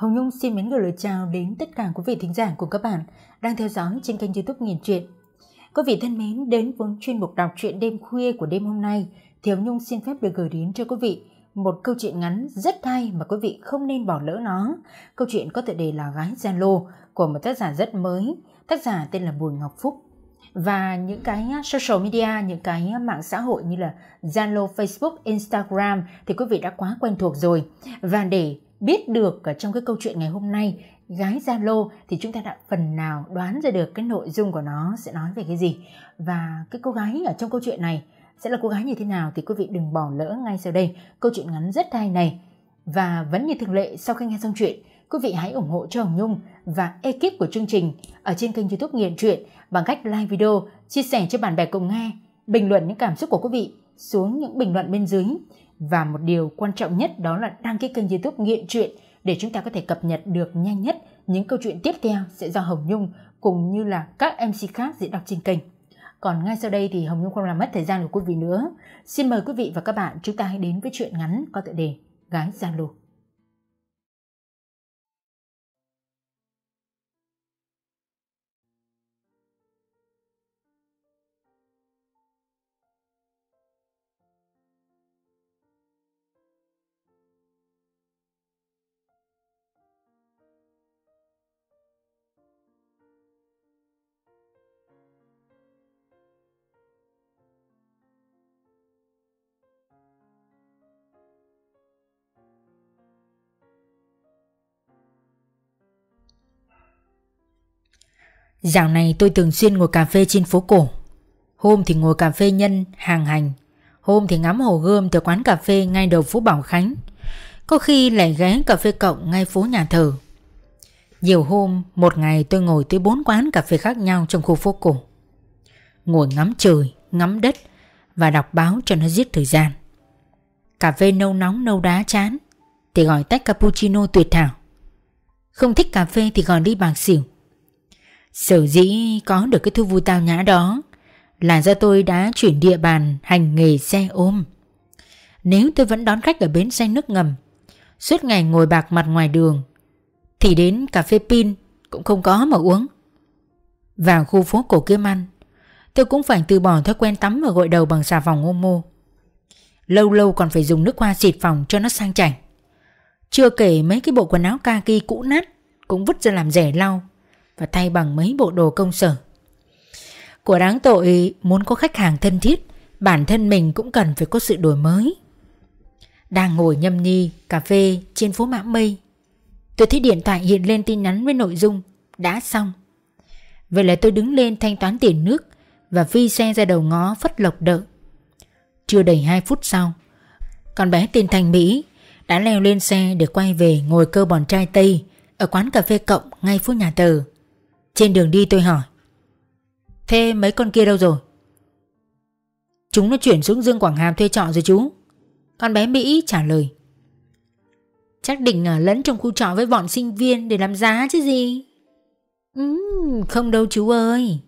Hồng Nhung xin mến gửi lời chào đến tất cả quý vị thính giả của các bạn đang theo dõi trên kênh youtube Nghiền Truyện. Quý vị thân mến, đến với chuyên mục đọc truyện đêm khuya của đêm hôm nay thì Hồng Nhung xin phép được gửi đến cho quý vị một câu chuyện ngắn rất hay mà quý vị không nên bỏ lỡ nó. Câu chuyện có tựa đề là Gái Zalo của một tác giả rất mới, tác giả tên là Bùi Ngọc Phúc. Và những cái social media, những cái mạng xã hội như là Zalo, Facebook, Instagram thì quý vị đã quá quen thuộc rồi. Và để biết được ở trong cái câu chuyện ngày hôm nay gái Zalo thì chúng ta đã phần nào đoán ra được cái nội dung của nó sẽ nói về cái gì. Và cái cô gái ở trong câu chuyện này sẽ là cô gái như thế nào thì quý vị đừng bỏ lỡ ngay sau đây. Câu chuyện ngắn rất hay này. Và vẫn như thường lệ sau khi nghe xong chuyện quý vị hãy ủng hộ cho Hồng Nhung và ekip của chương trình ở trên kênh youtube Nghiện Truyện bằng cách like video, chia sẻ cho bạn bè cùng nghe, bình luận những cảm xúc của quý vị xuống những bình luận bên dưới và một điều quan trọng nhất đó là đăng ký kênh youtube Nghiện chuyện để chúng ta có thể cập nhật được nhanh nhất những câu chuyện tiếp theo sẽ do Hồng Nhung cùng như là các MC khác diễn đọc trên kênh. Còn ngay sau đây thì Hồng Nhung không làm mất thời gian của quý vị nữa. Xin mời quý vị và các bạn chúng ta hãy đến với chuyện ngắn có tựa đề Gái Zalo. Dạo này tôi thường xuyên ngồi cà phê trên phố cổ. Hôm thì ngồi cà phê nhân, hàng hành. Hôm thì ngắm hồ gươm từ quán cà phê ngay đầu phố Bảo Khánh. Có khi lại ghé cà phê cộng ngay phố nhà thờ. Nhiều hôm, một ngày tôi ngồi tới bốn quán cà phê khác nhau trong khu phố cổ. Ngồi ngắm trời, ngắm đất và đọc báo cho nó giết thời gian. Cà phê nâu nóng nâu đá chán thì gọi tách cappuccino tuyệt thảo. Không thích cà phê thì gọi đi bạc xỉu. Sở dĩ có được cái thu vui tao nhã đó là do tôi đã chuyển địa bàn hành nghề xe ôm. Nếu tôi vẫn đón khách ở bến xe nước ngầm, suốt ngày ngồi bạc mặt ngoài đường, thì đến cà phê pin cũng không có mà uống. Vào khu phố cổ kiếm ăn, tôi cũng phải từ bỏ thói quen tắm và gội đầu bằng xà phòng Omo. Lâu lâu còn phải dùng nước hoa xịt phòng cho nó sang chảnh. Chưa kể mấy cái bộ quần áo kaki cũ nát cũng vứt ra làm rẻ lau và thay bằng mấy bộ đồ công sở. Của đáng tội muốn có khách hàng thân thiết, bản thân mình cũng cần phải có sự đổi mới. Đang ngồi nhâm nhi, cà phê trên phố Mã Mây. Tôi thấy điện thoại hiện lên tin nhắn với nội dung đã xong. Vậy là tôi đứng lên thanh toán tiền nước và phi xe ra đầu ngó phất lộc đợi. Chưa đầy 2 phút sau, con bé tên Thành Mỹ đã leo lên xe để quay về ngồi cơ bòn trai Tây ở quán cà phê cộng ngay phố nhà tờ. Trên đường đi tôi hỏi Thế mấy con kia đâu rồi? Chúng nó chuyển xuống Dương Quảng Hàm thuê trọ rồi chú. Con bé Mỹ trả lời Chắc định ở lẫn trong khu trọ với bọn sinh viên để làm giá chứ gì? Ừ, Không đâu chú ơi.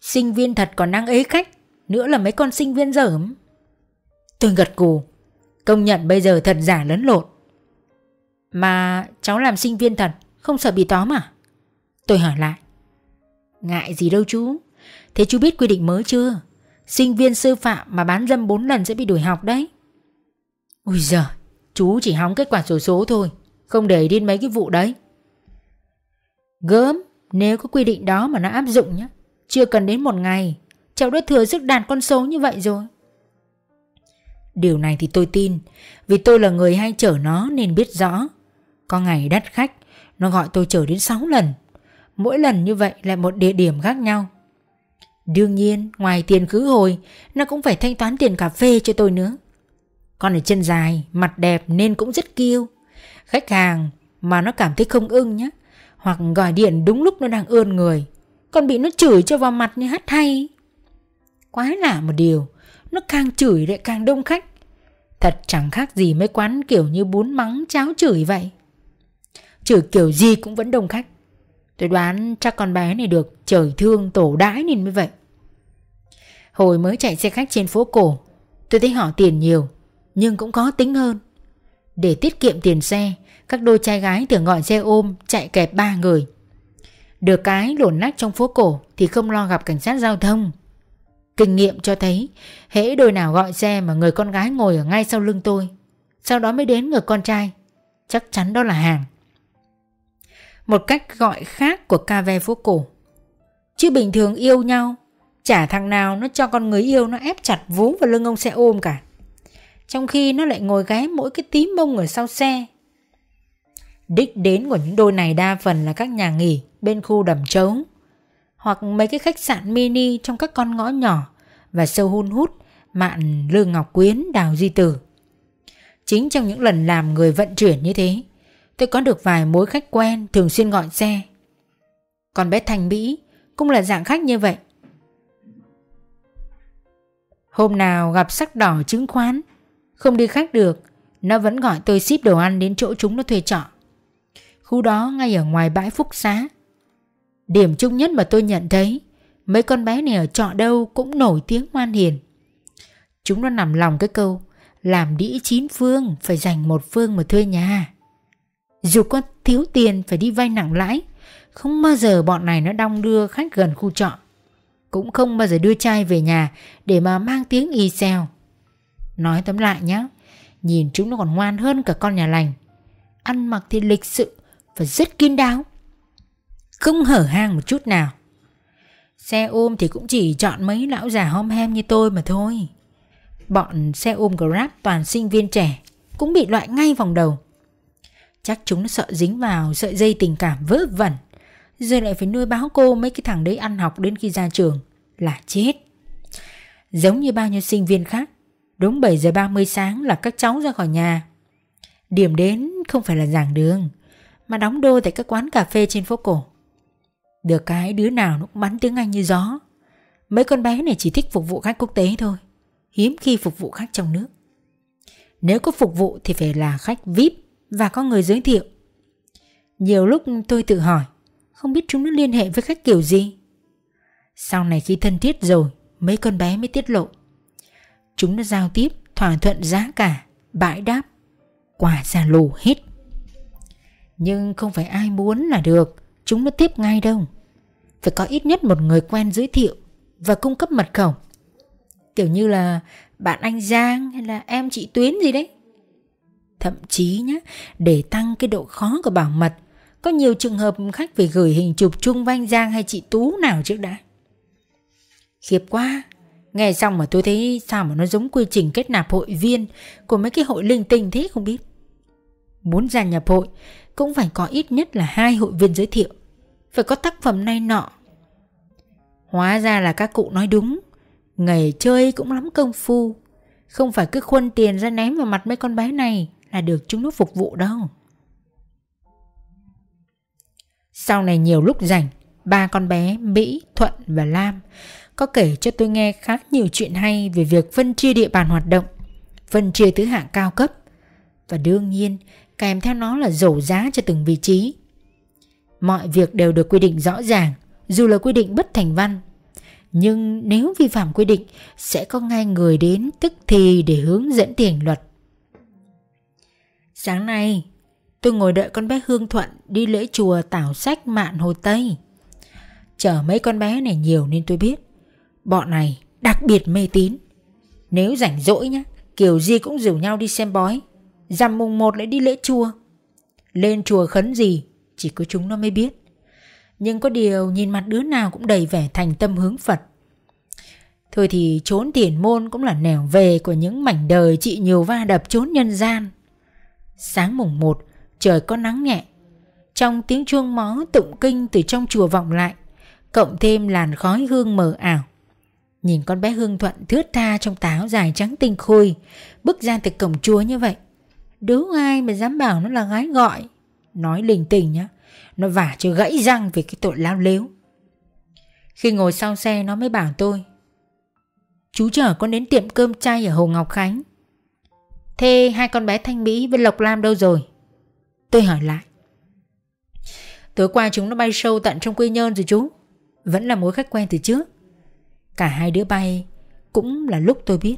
Sinh viên thật còn đang ế khách Nữa là mấy con sinh viên dởm. Tôi gật cù Công nhận bây giờ thật giả lẫn lộn. Mà cháu làm sinh viên thật Không sợ bị tóm à? Tôi hỏi lại. Ngại gì đâu chú. Thế chú biết quy định mới chưa? Sinh viên sư phạm mà bán dâm 4 lần sẽ bị đuổi học đấy. Ui giời, Chú chỉ hóng kết quả sổ số thôi, Không để đến mấy cái vụ đấy. Gớm, Nếu có quy định đó mà nó áp dụng nhé Chưa cần đến một ngày, Cháu đã thừa sức đạt con số như vậy rồi. Điều này thì tôi tin, Vì tôi là người hay chở nó nên biết rõ. Có ngày đắt khách, Nó gọi tôi chở đến 6 lần. Mỗi lần như vậy lại một địa điểm khác nhau. Đương nhiên, ngoài tiền khứ hồi, Nó cũng phải thanh toán tiền cà phê cho tôi nữa. Con này chân dài, Mặt đẹp nên cũng rất kiêu. Khách hàng mà nó cảm thấy không ưng nhé Hoặc gọi điện đúng lúc nó đang ươn người Còn bị nó chửi cho vào mặt như hát hay. Quá lạ một điều, Nó càng chửi lại càng đông khách. Thật chẳng khác gì mấy quán kiểu như bún mắng cháo chửi vậy. Chửi kiểu gì cũng vẫn đông khách. Tôi đoán chắc con bé này được trời thương tổ đãi nên mới vậy. Hồi mới chạy xe khách trên phố cổ, tôi thấy họ tiền nhiều, nhưng cũng có tính hơn. Để tiết kiệm tiền xe, Các đôi trai gái thường gọi xe ôm chạy kẹp ba người Được cái lổn nách trong phố cổ Thì không lo gặp cảnh sát giao thông Kinh nghiệm cho thấy hễ đôi nào gọi xe mà người con gái ngồi ở ngay sau lưng tôi Sau đó mới đến người con trai Chắc chắn đó là hàng một cách gọi khác của ca ve phố cổ. Chứ bình thường yêu nhau Chả thằng nào nó cho con người yêu nó ép chặt vú vào lưng ông xe ôm cả. Trong khi nó lại ngồi ghé mỗi cái tí mông ở sau xe. Đích đến của những đôi này đa phần là các nhà nghỉ bên khu đầm trống hoặc mấy cái khách sạn mini trong các con ngõ nhỏ và sâu hun hút mạn Lương Ngọc Quyến Đào Di Tử. Chính trong những lần làm người vận chuyển như thế, tôi có được vài mối khách quen thường xuyên gọi xe. Còn bé Thành Mỹ cũng là dạng khách như vậy. Hôm nào gặp sắc đỏ chứng khoán, không đi khách được, nó vẫn gọi tôi ship đồ ăn đến chỗ chúng nó thuê trọ. Khu đó ngay ở ngoài bãi Phúc Xá, Điểm chung nhất mà tôi nhận thấy Mấy con bé này ở trọ đâu cũng nổi tiếng ngoan hiền Chúng nó nằm lòng cái câu Làm đĩ chín phương Phải dành một phương mà thuê nhà dù có thiếu tiền Phải đi vay nặng lãi, Không bao giờ bọn này nó đong đưa khách gần khu trọ. Cũng không bao giờ đưa trai về nhà Để mà mang tiếng y xèo. Nói tóm lại nhá, Nhìn chúng nó còn ngoan hơn cả con nhà lành. Ăn mặc thì lịch sự Và rất kiên đáo. Không hở hang một chút nào. Xe ôm thì cũng chỉ chọn mấy lão già hom hem như tôi mà thôi. Bọn xe ôm Grab toàn sinh viên trẻ Cũng bị loại ngay vòng đầu. Chắc chúng nó sợ dính vào sợi dây tình cảm vớ vẩn. Rồi lại phải nuôi báo cô mấy cái thằng đấy ăn học đến khi ra trường. Là chết. Giống như bao nhiêu sinh viên khác. Đúng 7 giờ 30 sáng là các cháu ra khỏi nhà. Điểm đến không phải là giảng đường, Mà đóng đô tại các quán cà phê trên phố cổ. Được cái đứa nào nó cũng bắn tiếng Anh như gió. Mấy con bé này chỉ thích phục vụ khách quốc tế thôi. Hiếm khi phục vụ khách trong nước. Nếu có phục vụ thì phải là khách VIP và có người giới thiệu. Nhiều lúc tôi tự hỏi, Không biết chúng nó liên hệ với khách kiểu gì? Sau này khi thân thiết rồi, Mấy con bé mới tiết lộ. Chúng nó giao tiếp, Thỏa thuận giá cả, Bãi đáp, Quả ra lù hết. Nhưng không phải ai muốn là được, Chúng nó tiếp ngay đâu. Phải có ít nhất một người quen giới thiệu và cung cấp mật khẩu. Kiểu như là bạn anh Giang hay là em chị Tuyến gì đấy. Thậm chí nhé, để tăng cái độ khó của bảo mật, có nhiều trường hợp khách phải gửi hình chụp chung với anh Giang hay chị Tú nào trước đã. Khiếp quá, nghe xong mà tôi thấy sao mà nó giống quy trình kết nạp hội viên của mấy cái hội linh tinh thế không biết. Muốn gia nhập hội cũng phải có ít nhất là hai hội viên giới thiệu, phải có tác phẩm này nọ. Hóa ra là các cụ nói đúng. Nghề chơi cũng lắm công phu. Không phải cứ khuân tiền ra ném vào mặt mấy con bé này. Là được chúng nó phục vụ đâu Sau này nhiều lúc rảnh Ba con bé Mỹ, Thuận và Lam Có kể cho tôi nghe khá nhiều chuyện hay Về việc phân chia địa bàn hoạt động Phân chia thứ hạng cao cấp Và đương nhiên kèm theo nó là rổ giá cho từng vị trí Mọi việc đều được quy định rõ ràng dù là quy định bất thành văn. Nhưng nếu vi phạm quy định sẽ có ngay người đến tức thì để hướng dẫn thi hành luật. Sáng nay, tôi ngồi đợi con bé Hương Thuận đi lễ chùa Tảo Sách Mạn Hồ Tây. Chở mấy con bé này nhiều nên tôi biết bọn này đặc biệt mê tín. Nếu rảnh rỗi nhá, kiểu gì cũng rủ nhau đi xem bói. Dằm mùng một lại đi lễ chùa. Lên chùa khấn gì, chỉ có chúng nó mới biết. Nhưng có điều nhìn mặt đứa nào cũng đầy vẻ thành tâm hướng Phật Thôi thì trốn tiền môn cũng là nẻo về của những mảnh đời chị nhiều va đập trốn nhân gian Sáng mùng một, trời có nắng nhẹ. Trong tiếng chuông mó tụng kinh từ trong chùa vọng lại, Cộng thêm làn khói hương mờ ảo. Nhìn con bé Hương Thuận thướt tha trong táo dài trắng tinh khôi, Bước ra từ cổng chùa như vậy. Đứa ai mà dám bảo nó là gái gọi? Nói linh tình nhá, nó vả cho gãy răng vì cái tội lao lếu. Khi ngồi sau xe nó mới bảo tôi, Chú chở con đến tiệm cơm chay ở Hồ Ngọc Khánh. Thế hai con bé Thanh Mỹ với Lộc Lam đâu rồi? Tôi hỏi lại. Tối qua chúng nó bay sâu tận trong Quy Nhơn rồi chú. Vẫn là mối khách quen từ trước. Cả hai đứa bay Cũng là lúc tôi biết.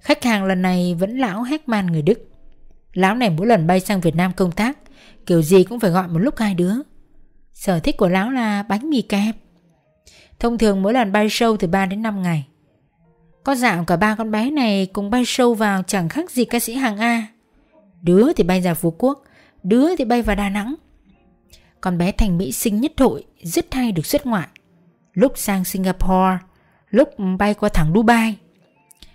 Khách hàng lần này vẫn lão Heckman người Đức. Lão này mỗi lần bay sang Việt Nam công tác, Kiểu gì cũng phải gọi một lúc hai đứa. Sở thích của lão là bánh mì kẹp. Thông thường mỗi lần bay sâu từ 3 đến 5 ngày. Có dạo cả ba con bé này cùng bay sâu vào chẳng khác gì ca sĩ hàng A. Đứa thì bay ra Phú Quốc, Đứa thì bay vào Đà Nẵng. Con bé thành Mỹ sinh nhất hội, Rất hay được xuất ngoại. Lúc sang Singapore, Lúc bay qua thẳng Dubai.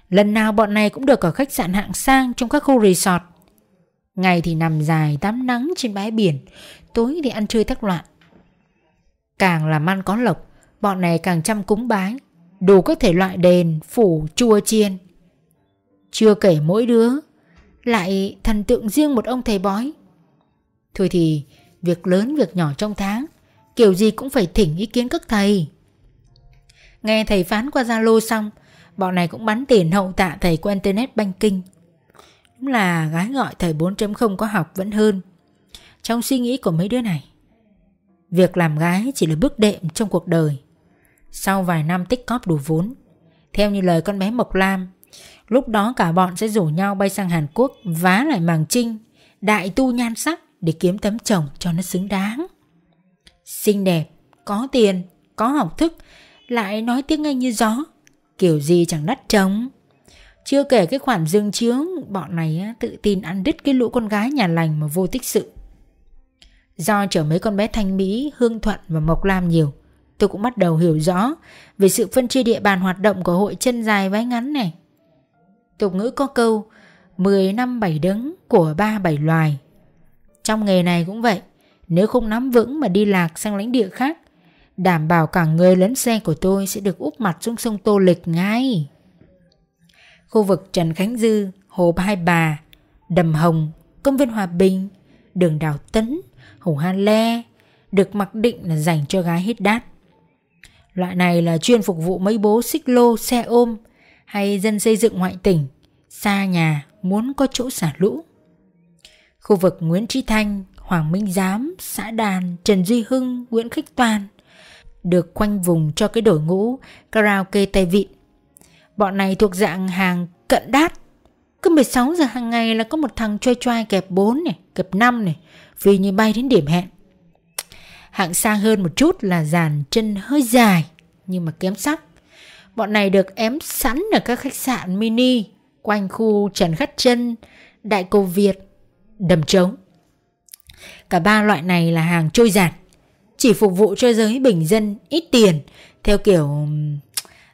Lần nào bọn này cũng được ở khách sạn hạng sang Trong các khu resort. Ngày thì nằm dài tắm nắng trên bãi biển, Tối thì ăn chơi thắc loạn Càng làm ăn có lộc, Bọn này càng chăm cúng bái. Đủ các thể loại đền, phủ, chua chiên. Chưa kể mỗi đứa Lại thần tượng riêng một ông thầy bói. Thôi thì Việc lớn việc nhỏ trong tháng Kiểu gì cũng phải thỉnh ý kiến các thầy. Nghe thầy phán qua Zalo xong Bọn này cũng bắn tiền hậu tạ thầy qua Internet Banking. Đúng là gái gọi thầy 4.0 có học vẫn hơn. Trong suy nghĩ của mấy đứa này Việc làm gái chỉ là bước đệm trong cuộc đời. Sau vài năm tích cóp đủ vốn. Theo như lời con bé Mộc Lam Lúc đó cả bọn sẽ rủ nhau bay sang Hàn Quốc Vá lại màng trinh Đại tu nhan sắc Để kiếm tấm chồng cho nó xứng đáng. Xinh đẹp Có tiền Có học thức Lại nói tiếng Anh như gió Kiểu gì chẳng đắt trống. Chưa kể cái khoản dương chướng Bọn này tự tin ăn đứt cái lũ con gái nhà lành mà vô tích sự. Do chở mấy con bé Thanh Mỹ, Hương Thuận và Mộc Lam nhiều Tôi cũng bắt đầu hiểu rõ Về sự phân chia địa bàn hoạt động của hội chân dài váy ngắn này. Tục ngữ có câu 10 năm bảy đứng của ba bảy loài. Trong nghề này cũng vậy Nếu không nắm vững mà đi lạc sang lãnh địa khác Đảm bảo cả người lẫn xe của tôi sẽ được úp mặt xuống sông Tô Lịch ngay. Khu vực Trần Khánh Dư, Hồ Hai Bà, Đầm Hồng, Công viên Hòa Bình, Đường Đào Tấn, Hồ Han Le Được mặc định là dành cho gái hít đát. Loại này là chuyên phục vụ mấy bố xích lô, xe ôm Hay dân xây dựng ngoại tỉnh Xa nhà muốn có chỗ xả lũ Khu vực Nguyễn Trí Thanh, Hoàng Minh Giám, xã Đàn, Trần Duy Hưng, Nguyễn Khích Toàn được khoanh vùng cho cái đội ngũ karaoke tay Vịn. Bọn này thuộc dạng hàng cận đát. Cứ 16 giờ hàng ngày là có một thằng choi choai kẹp 4 này, kẹp 5 này, vì như bay đến điểm hẹn. Hạng xa hơn một chút là dàn chân hơi dài nhưng mà kém sắc. Bọn này được ém sẵn ở các khách sạn mini quanh khu Trần Khắc Chân, Đại Cô Việt, Đầm Trống. Cả ba loại này là hàng trôi giạt chỉ phục vụ cho giới bình dân ít tiền theo kiểu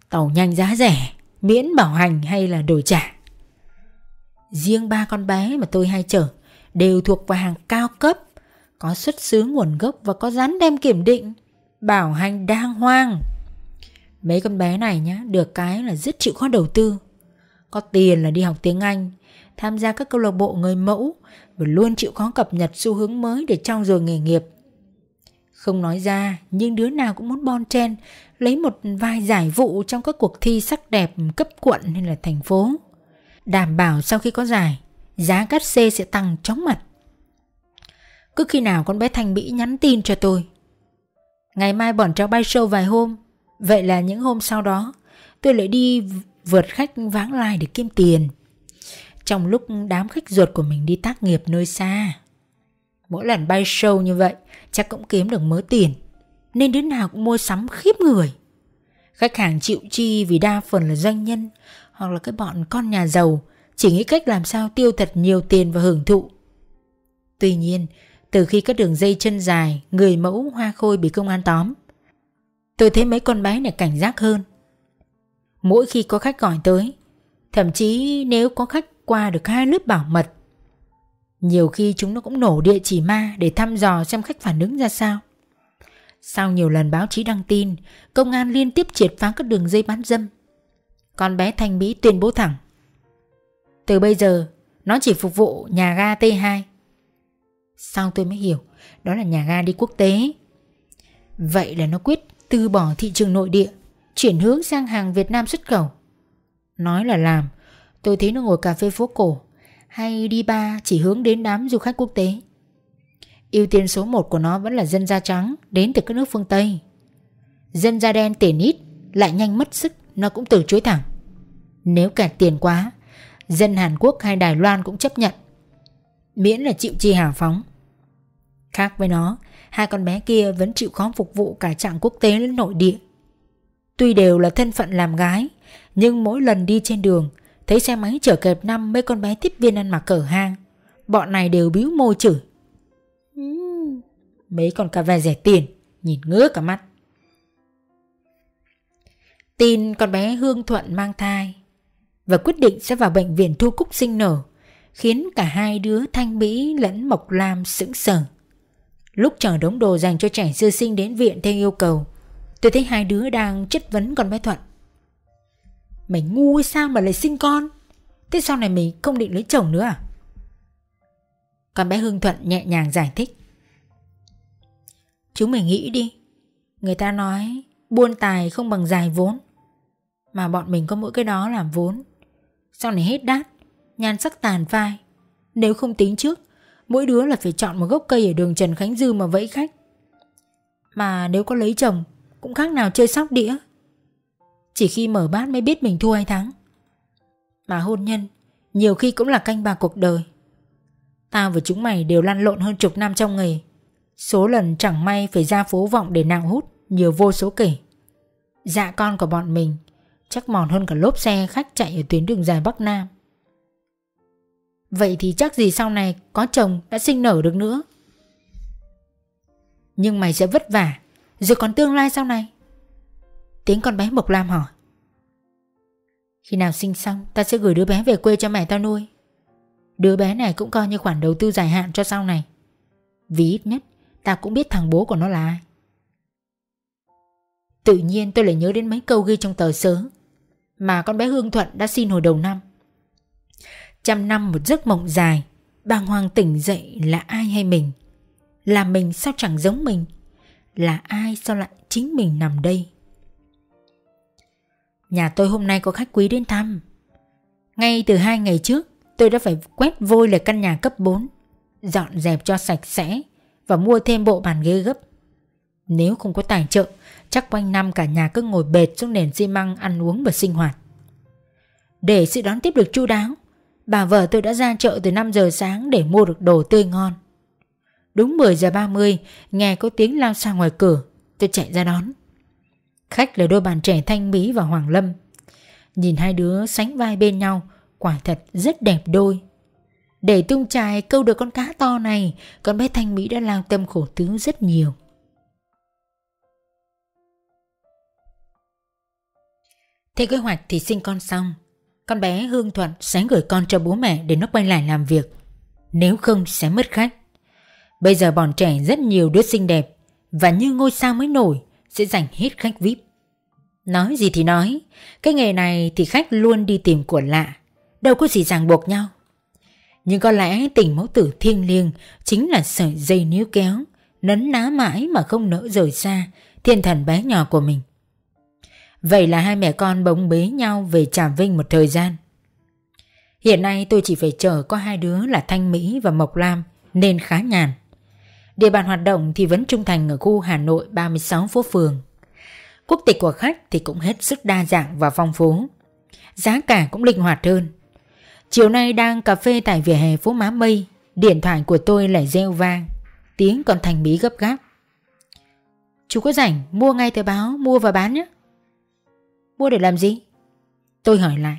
tàu nhanh giá rẻ, miễn bảo hành hay là đổi trả. Riêng ba con bé mà tôi hay chở đều thuộc vào hàng cao cấp, có xuất xứ nguồn gốc và có dán đem kiểm định, bảo hành đàng hoàng. Mấy con bé này nhá, được cái là rất chịu khó đầu tư. Có tiền là đi học tiếng Anh, tham gia các câu lạc bộ người mẫu và luôn chịu khó cập nhật xu hướng mới để trong rồi nghề nghiệp. Không nói ra nhưng đứa nào cũng muốn bon chen Lấy một vài giải vụ trong các cuộc thi sắc đẹp cấp quận hay là thành phố Đảm bảo sau khi có giải Giá cát xê sẽ tăng chóng mặt cứ khi nào con bé Thành Mỹ nhắn tin cho tôi. Ngày mai bọn cháu bay show vài hôm. Vậy là những hôm sau đó, Tôi lại đi vượt khách vãng lai để kiếm tiền. Trong lúc đám khách ruột của mình đi tác nghiệp nơi xa, Mỗi lần bay show như vậy, chắc cũng kiếm được mớ tiền. Nên đứa nào cũng mua sắm khiếp người. Khách hàng chịu chi vì đa phần là doanh nhân, Hoặc là cái bọn con nhà giàu, Chỉ nghĩ cách làm sao tiêu thật nhiều tiền và hưởng thụ. Tuy nhiên từ khi các đường dây chân dài Người mẫu hoa khôi bị công an tóm Tôi thấy mấy con bé này cảnh giác hơn Mỗi khi có khách gọi tới Thậm chí nếu có khách qua được hai lớp bảo mật nhiều khi chúng nó cũng nổ địa chỉ ma để thăm dò xem khách phản ứng ra sao. Sau nhiều lần báo chí đăng tin, công an liên tiếp triệt phá các đường dây bán dâm. Con bé Thanh Mỹ tuyên bố thẳng. Từ bây giờ, nó chỉ phục vụ nhà ga T2. Sau tôi mới hiểu, đó là nhà ga đi quốc tế. Vậy là nó quyết từ bỏ thị trường nội địa, chuyển hướng sang hàng Việt Nam xuất khẩu. Nói là làm, tôi thấy nó ngồi cà phê phố cổ, hay đi ba chỉ hướng đến đám du khách quốc tế. ưu tiên số 1 của nó vẫn là dân da trắng đến từ các nước phương Tây. Dân da đen tiền ít lại nhanh mất sức nó cũng từ chối thẳng. Nếu kẹt tiền quá, dân Hàn Quốc hay Đài Loan cũng chấp nhận. Miễn là chịu chi hào phóng Khác với nó. Hai con bé kia vẫn chịu khó phục vụ cả trạng quốc tế lẫn nội địa. Tuy đều là thân phận làm gái Nhưng mỗi lần đi trên đường Thấy xe máy chở kẹp năm mấy con bé tiếp viên ăn mặc cờ hang Bọn này đều biếu môi chửi. Mấy con cà ve rẻ tiền Nhìn ngứa cả mắt. Tin con bé Hương Thuận mang thai Và quyết định sẽ vào bệnh viện thu cúc sinh nở Khiến cả hai đứa Thanh Mỹ lẫn Mộc Lam sững sờ Lúc chờ đống đồ dành cho trẻ sơ sinh đến viện theo yêu cầu, Tôi thấy hai đứa đang chất vấn con bé Thuận. Mày ngu hay sao mà lại sinh con? Thế sau này mày không định lấy chồng nữa à? Con bé Hương Thuận nhẹ nhàng giải thích. Chúng mày nghĩ đi, Người ta nói buôn tài không bằng dài vốn, Mà bọn mình có mỗi cái đó làm vốn. Sau này hết đát, Nhan sắc tàn phai, Nếu không tính trước Mỗi đứa là phải chọn một gốc cây ở đường Trần Khánh Dư mà vẫy khách. Mà nếu có lấy chồng, Cũng khác nào chơi sóc đĩa. Chỉ khi mở bát mới biết mình thua hay thắng Mà hôn nhân, Nhiều khi cũng là canh bạc cuộc đời. Tao và chúng mày đều lăn lộn hơn chục năm trong nghề. Số lần chẳng may phải ra phố vọng để nạo hút Nhiều vô số kể. Dạ con của bọn mình, Chắc mòn hơn cả lốp xe khách chạy ở tuyến đường dài Bắc Nam. Vậy thì chắc gì sau này có chồng đã sinh nở được nữa? Nhưng mày sẽ vất vả, Rồi còn tương lai sau này? Tiếng con bé Mộc Lam hỏi. Khi nào sinh xong, Ta sẽ gửi đứa bé về quê cho mẹ tao nuôi. Đứa bé này cũng coi như khoản đầu tư dài hạn cho sau này. Vì ít nhất, Ta cũng biết thằng bố của nó là ai. Tự nhiên tôi lại nhớ đến mấy câu ghi trong tờ sớ. Mà con bé Hương Thuận đã xin hồi đầu năm. Trăm năm một giấc mộng dài, Bàng hoàng tỉnh dậy là ai hay mình? Là mình sao chẳng giống mình? Là ai sao lại chính mình nằm đây? Nhà tôi hôm nay có khách quý đến thăm. Ngay từ hai ngày trước, Tôi đã phải quét vôi lại căn nhà cấp 4 Dọn dẹp cho sạch sẽ Và mua thêm bộ bàn ghế gấp. Nếu không có tài trợ, Chắc quanh năm cả nhà cứ ngồi bệt xuống nền xi măng ăn uống và sinh hoạt. Để sự đón tiếp được chu đáo Bà vợ tôi đã ra chợ từ 5 giờ sáng để mua được đồ tươi ngon. Đúng 10 giờ 30, nghe có tiếng lao sang ngoài cửa, tôi chạy ra đón. Khách là đôi bạn trẻ Thanh Mỹ và Hoàng Lâm. Nhìn hai đứa sánh vai bên nhau, quả thật rất đẹp đôi. Để tung trài câu được con cá to này, con bé Thanh Mỹ đã lao tâm khổ tứ rất nhiều. Theo kế hoạch thì sinh con xong con bé Hương Thuận sẽ gửi con cho bố mẹ để nó quay lại làm việc. Nếu không sẽ mất khách. Bây giờ bọn trẻ rất nhiều đứa xinh đẹp Và như ngôi sao mới nổi Sẽ giành hết khách VIP. Nói gì thì nói, Cái nghề này thì khách luôn đi tìm của lạ, Đâu có gì ràng buộc nhau. Nhưng có lẽ tình mẫu tử thiêng liêng Chính là sợi dây níu kéo, Nấn ná mãi mà không nỡ rời xa Thiên thần bé nhỏ của mình. Vậy là hai mẹ con bỗng bế nhau về Trà Vinh một thời gian. Hiện nay tôi chỉ phải chờ có hai đứa là Thanh Mỹ và Mộc Lam nên khá nhàn. Địa bàn hoạt động thì vẫn trung thành ở khu Hà Nội 36 phố phường. Quốc tịch của khách thì cũng hết sức đa dạng và phong phú. Giá cả cũng linh hoạt hơn. Chiều nay đang cà phê tại vỉa hè phố Má Mây, điện thoại của tôi lại reo vang. Tiếng còn Thanh Mỹ gấp gáp. Chú có rảnh mua ngay tờ báo mua và bán nhé. Mua để làm gì? Tôi hỏi lại.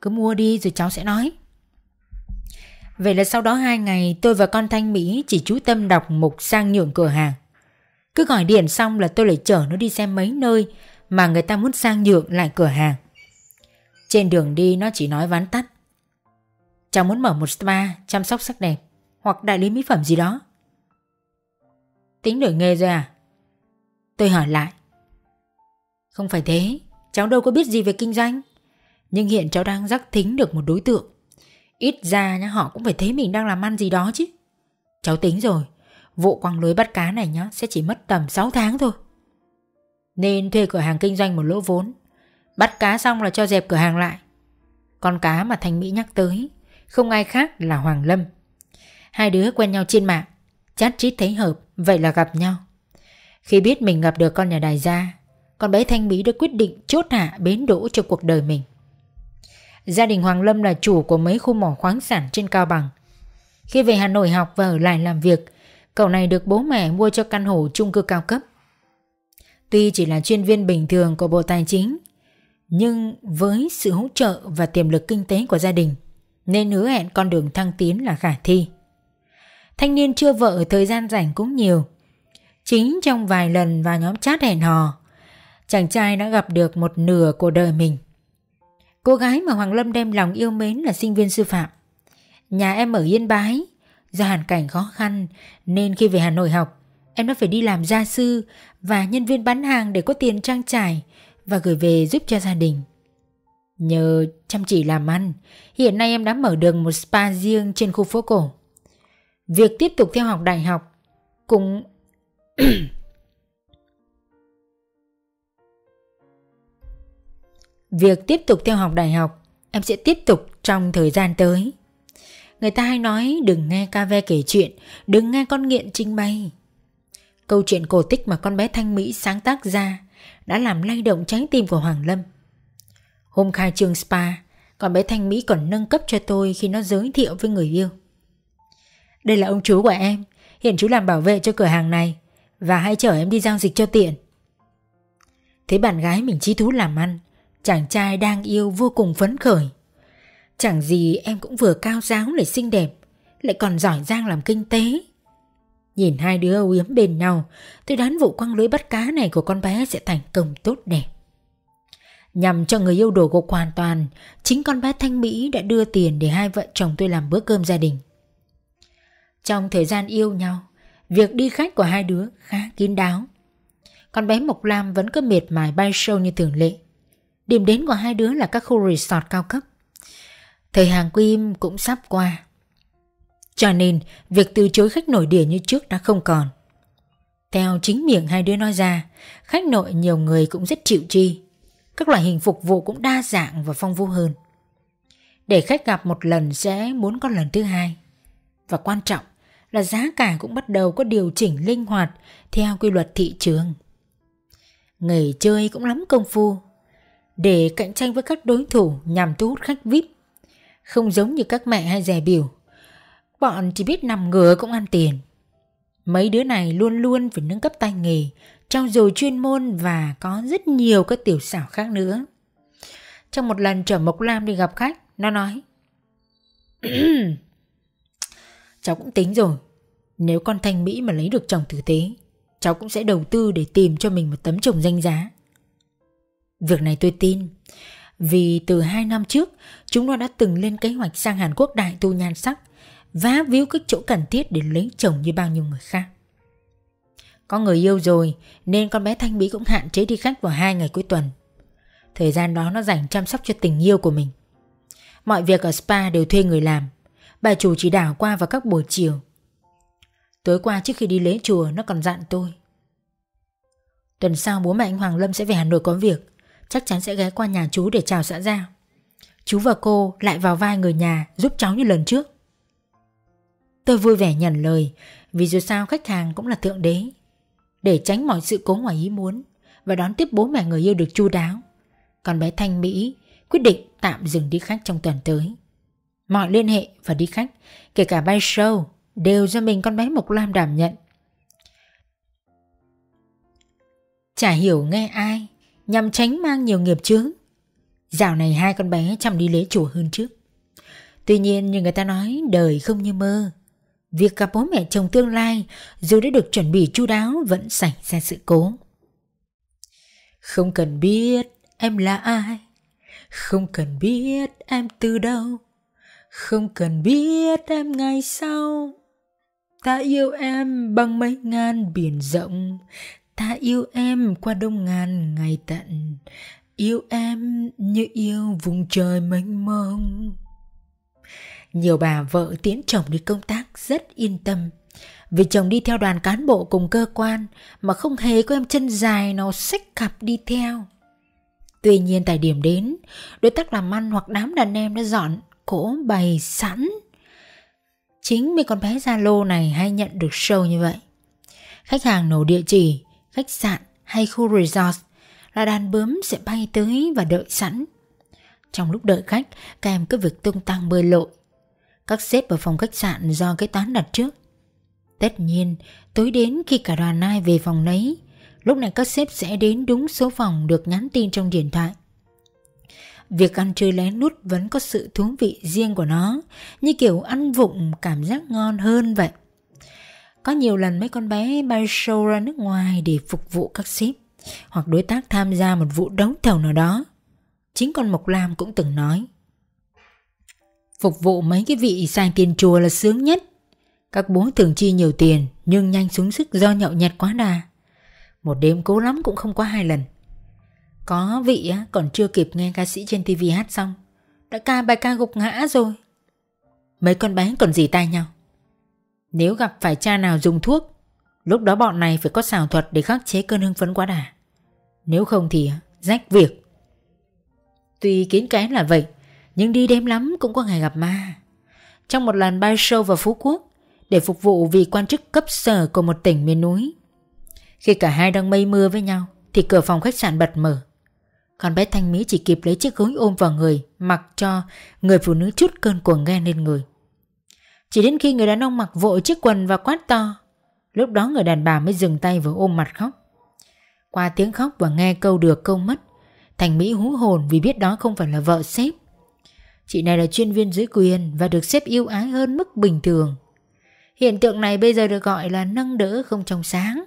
Cứ mua đi rồi cháu sẽ nói. Vậy là sau đó hai ngày tôi và con Thanh Mỹ chỉ chú tâm đọc mục sang nhượng cửa hàng. Cứ gọi điện xong là tôi lại chở nó đi xem mấy nơi mà người ta muốn sang nhượng lại cửa hàng. Trên đường đi nó chỉ nói ván tắt. Cháu muốn mở một spa chăm sóc sắc đẹp hoặc đại lý mỹ phẩm gì đó. Tính đổi nghề rồi à? Tôi hỏi lại. Không phải thế, Cháu đâu có biết gì về kinh doanh. Nhưng hiện cháu đang rắc thính được một đối tượng. Ít ra nhá, họ cũng phải thấy mình đang làm ăn gì đó chứ. Cháu tính rồi, Vụ quăng lưới bắt cá này nhá, Sẽ chỉ mất tầm 6 tháng thôi. Nên thuê cửa hàng kinh doanh một lỗ vốn. Bắt cá xong là cho dẹp cửa hàng lại. Con cá mà Thanh Mỹ nhắc tới, Không ai khác là Hoàng Lâm. Hai đứa quen nhau trên mạng Chát chít thấy hợp, Vậy là gặp nhau. Khi biết mình gặp được con nhà đại gia con bé Thanh Mỹ đã quyết định chốt hạ bến đỗ cho cuộc đời mình. Gia đình Hoàng Lâm là chủ của mấy khu mỏ khoáng sản trên Cao Bằng. Khi về Hà Nội học và ở lại làm việc, cậu này được bố mẹ mua cho căn hộ chung cư cao cấp. Tuy chỉ là chuyên viên bình thường của Bộ Tài chính, nhưng với sự hỗ trợ và tiềm lực kinh tế của gia đình, nên hứa hẹn con đường thăng tiến là khả thi. Thanh niên chưa vợ thời gian rảnh cũng nhiều. Chính trong vài lần vào nhóm chat hẹn hò, chàng trai đã gặp được một nửa của đời mình. Cô gái mà Hoàng Lâm đem lòng yêu mến là sinh viên sư phạm. Nhà em ở Yên Bái, do hoàn cảnh khó khăn nên khi về Hà Nội học, em đã phải đi làm gia sư và nhân viên bán hàng để có tiền trang trải và gửi về giúp cho gia đình. Nhờ chăm chỉ làm ăn, hiện nay em đã mở được một spa riêng trên khu phố cổ. Việc tiếp tục theo học đại học cũng Việc tiếp tục theo học đại học em sẽ tiếp tục trong thời gian tới. Người ta hay nói đừng nghe ca ve kể chuyện, đừng nghe con nghiện trình bày. Câu chuyện cổ tích mà con bé Thanh Mỹ sáng tác ra đã làm lay động trái tim của Hoàng Lâm. Hôm khai trương spa, con bé Thanh Mỹ còn nâng cấp cho tôi khi nó giới thiệu với người yêu. Đây là ông chú của em, hiện chú làm bảo vệ cho cửa hàng này và hãy chở em đi giao dịch cho tiện. Thấy bạn gái mình trí thú làm ăn, chàng trai đang yêu vô cùng phấn khởi. Chẳng gì em cũng vừa cao giáo lại xinh đẹp, lại còn giỏi giang làm kinh tế. Nhìn hai đứa âu yếm bên nhau, tôi đoán vụ quăng lưới bắt cá này của con bé sẽ thành công tốt đẹp. Nhằm cho người yêu đổ gục hoàn toàn, chính con bé Thanh Mỹ đã đưa tiền để hai vợ chồng tôi làm bữa cơm gia đình. Trong thời gian yêu nhau, việc đi khách của hai đứa khá kín đáo. Con bé Mộc Lam vẫn cứ miệt mài bay show như thường lệ. Điểm đến của hai đứa là các khu resort cao cấp. Thời hàng im cũng sắp qua. Cho nên việc từ chối khách nội địa như trước đã không còn. Theo chính miệng hai đứa nói ra, khách nội nhiều người cũng rất chịu chi. Các loại hình phục vụ cũng đa dạng và phong phú hơn. Để khách gặp một lần sẽ muốn có lần thứ hai. Và quan trọng là giá cả cũng bắt đầu có điều chỉnh linh hoạt theo quy luật thị trường. Nghề chơi cũng lắm công phu để cạnh tranh với các đối thủ nhằm thu hút khách VIP. Không giống như các mẹ hay rẻ biểu. Bọn chỉ biết nằm ngửa cũng ăn tiền. Mấy đứa này luôn luôn phải nâng cấp tay nghề, trau dồi chuyên môn và có rất nhiều các tiểu xảo khác nữa. Trong một lần trở Mộc Lam đi gặp khách, nó nói Cháu cũng tính rồi, nếu con Thanh Mỹ mà lấy được chồng tử tế, cháu cũng sẽ đầu tư để tìm cho mình một tấm chồng danh giá. Việc này tôi tin, vì từ hai năm trước chúng nó đã từng lên kế hoạch sang Hàn Quốc đại tu nhan sắc, vá víu các chỗ cần thiết để lấy chồng như bao nhiêu người khác. Có người yêu rồi nên con bé Thanh Mỹ cũng hạn chế đi khách vào hai ngày cuối tuần. Thời gian đó nó dành chăm sóc cho tình yêu của mình. Mọi việc ở spa đều thuê người làm. Bà chủ chỉ đảo qua vào các buổi chiều. Tối qua trước khi đi lễ chùa nó còn dặn tôi. Tuần sau bố mẹ anh Hoàng Lâm sẽ về Hà Nội có việc. Chắc chắn sẽ ghé qua nhà chú để chào xã giao. Chú và cô lại vào vai người nhà giúp cháu như lần trước. Tôi vui vẻ nhận lời vì dù sao khách hàng cũng là thượng đế. Để tránh mọi sự cố ngoài ý muốn và đón tiếp bố mẹ người yêu được chu đáo. Còn bé Thanh Mỹ quyết định tạm dừng đi khách trong tuần tới. Mọi liên hệ và đi khách, kể cả bay show, đều do mình con bé Mộc Lam đảm nhận. Chả hiểu nghe ai, nhằm tránh mang nhiều nghiệp chướng. Dạo này hai con bé chăm đi lễ chùa hơn trước. Tuy nhiên như người ta nói đời không như mơ. Việc gặp bố mẹ chồng tương lai dù đã được chuẩn bị chu đáo vẫn xảy ra sự cố. Không cần biết em là ai, không cần biết em từ đâu, không cần biết em ngày sau. Ta yêu em bằng mấy ngàn biển rộng, ta yêu em qua đông ngàn ngày tận, yêu em như yêu vùng trời mênh mông. Nhiều bà vợ tiễn chồng đi công tác rất yên tâm. Vì chồng đi theo đoàn cán bộ cùng cơ quan Mà không hề có em chân dài nào xách cặp đi theo. Tuy nhiên tại điểm đến Đối tác làm ăn hoặc đám đàn em đã dọn cỗ bày sẵn. Chính mấy con bé Zalo này hay nhận được show như vậy. Khách hàng nổ địa chỉ, khách sạn hay khu resort là đàn bướm sẽ bay tới và đợi sẵn. Trong lúc đợi khách, các em cứ việc tung tăng bơi lội. Các xếp ở phòng khách sạn do cái toán đặt trước. Tất nhiên tối đến khi cả đoàn ai về phòng nấy, Lúc này các xếp sẽ đến đúng số phòng được nhắn tin trong điện thoại. Việc ăn chơi lén nút vẫn có sự thú vị riêng của nó Như kiểu ăn vụng cảm giác ngon hơn vậy. Có nhiều lần mấy con bé bay show ra nước ngoài để phục vụ các ship Hoặc đối tác tham gia một vụ đấu thầu nào đó. Chính con Mộc Lam cũng từng nói Phục vụ mấy cái vị sang tiền chùa là sướng nhất. Các bố thường chi nhiều tiền Nhưng nhanh xuống sức do nhậu nhẹt quá đà. Một đêm cố lắm cũng không có hai lần. Có vị á, còn chưa kịp nghe ca sĩ trên TV hát xong Đã ca bài ca gục ngã rồi. Mấy con bé còn gì tay nhau. Nếu gặp phải cha nào dùng thuốc, Lúc đó bọn này phải có xảo thuật để khắc chế cơn hưng phấn quá đà. Nếu không thì rách việc. Tuy kiến kém là vậy, Nhưng đi đêm lắm cũng có ngày gặp ma. Trong một lần bay show vào Phú Quốc, Để phục vụ vị quan chức cấp sở của một tỉnh miền núi, Khi cả hai đang mây mưa với nhau, Thì cửa phòng khách sạn bật mở. Còn bé Thanh Mỹ chỉ kịp lấy chiếc gối ôm vào người, Mặc cho người phụ nữ chút cơn cuồng ghen lên người. Chỉ đến khi người đàn ông mặc vội chiếc quần và quát to Lúc đó người đàn bà mới dừng tay và ôm mặt khóc Qua tiếng khóc và nghe câu được câu mất Thành Mỹ hú hồn vì biết đó không phải là vợ sếp. Chị này là chuyên viên dưới quyền và được sếp yêu ái hơn mức bình thường. Hiện tượng này bây giờ được gọi là nâng đỡ không trong sáng.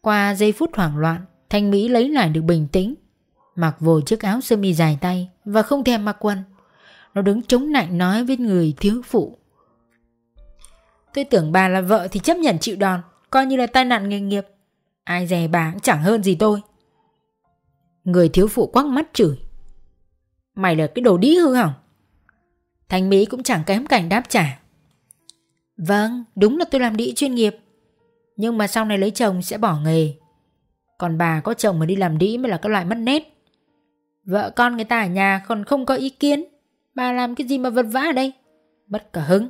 Qua giây phút hoảng loạn, Thanh Mỹ lấy lại được bình tĩnh, mặc vội chiếc áo sơ mi dài tay và không thèm mặc quần. Nó đứng chống nạnh nói với người thiếu phụ. Tôi tưởng bà là vợ thì chấp nhận chịu đòn, coi như là tai nạn nghề nghiệp. Ai dè bà cũng chẳng hơn gì tôi. Người thiếu phụ quắc mắt chửi. Mày là cái đồ đĩ hư hỏng. Thành Mỹ cũng chẳng kém cảnh đáp trả. Vâng đúng là tôi làm đĩ chuyên nghiệp. Nhưng mà sau này lấy chồng sẽ bỏ nghề. Còn bà có chồng mà đi làm đĩ mới là cái loại mất nét. Vợ con người ta ở nhà còn không có ý kiến. Bà làm cái gì mà vật vã ở đây? Bất cả hứng.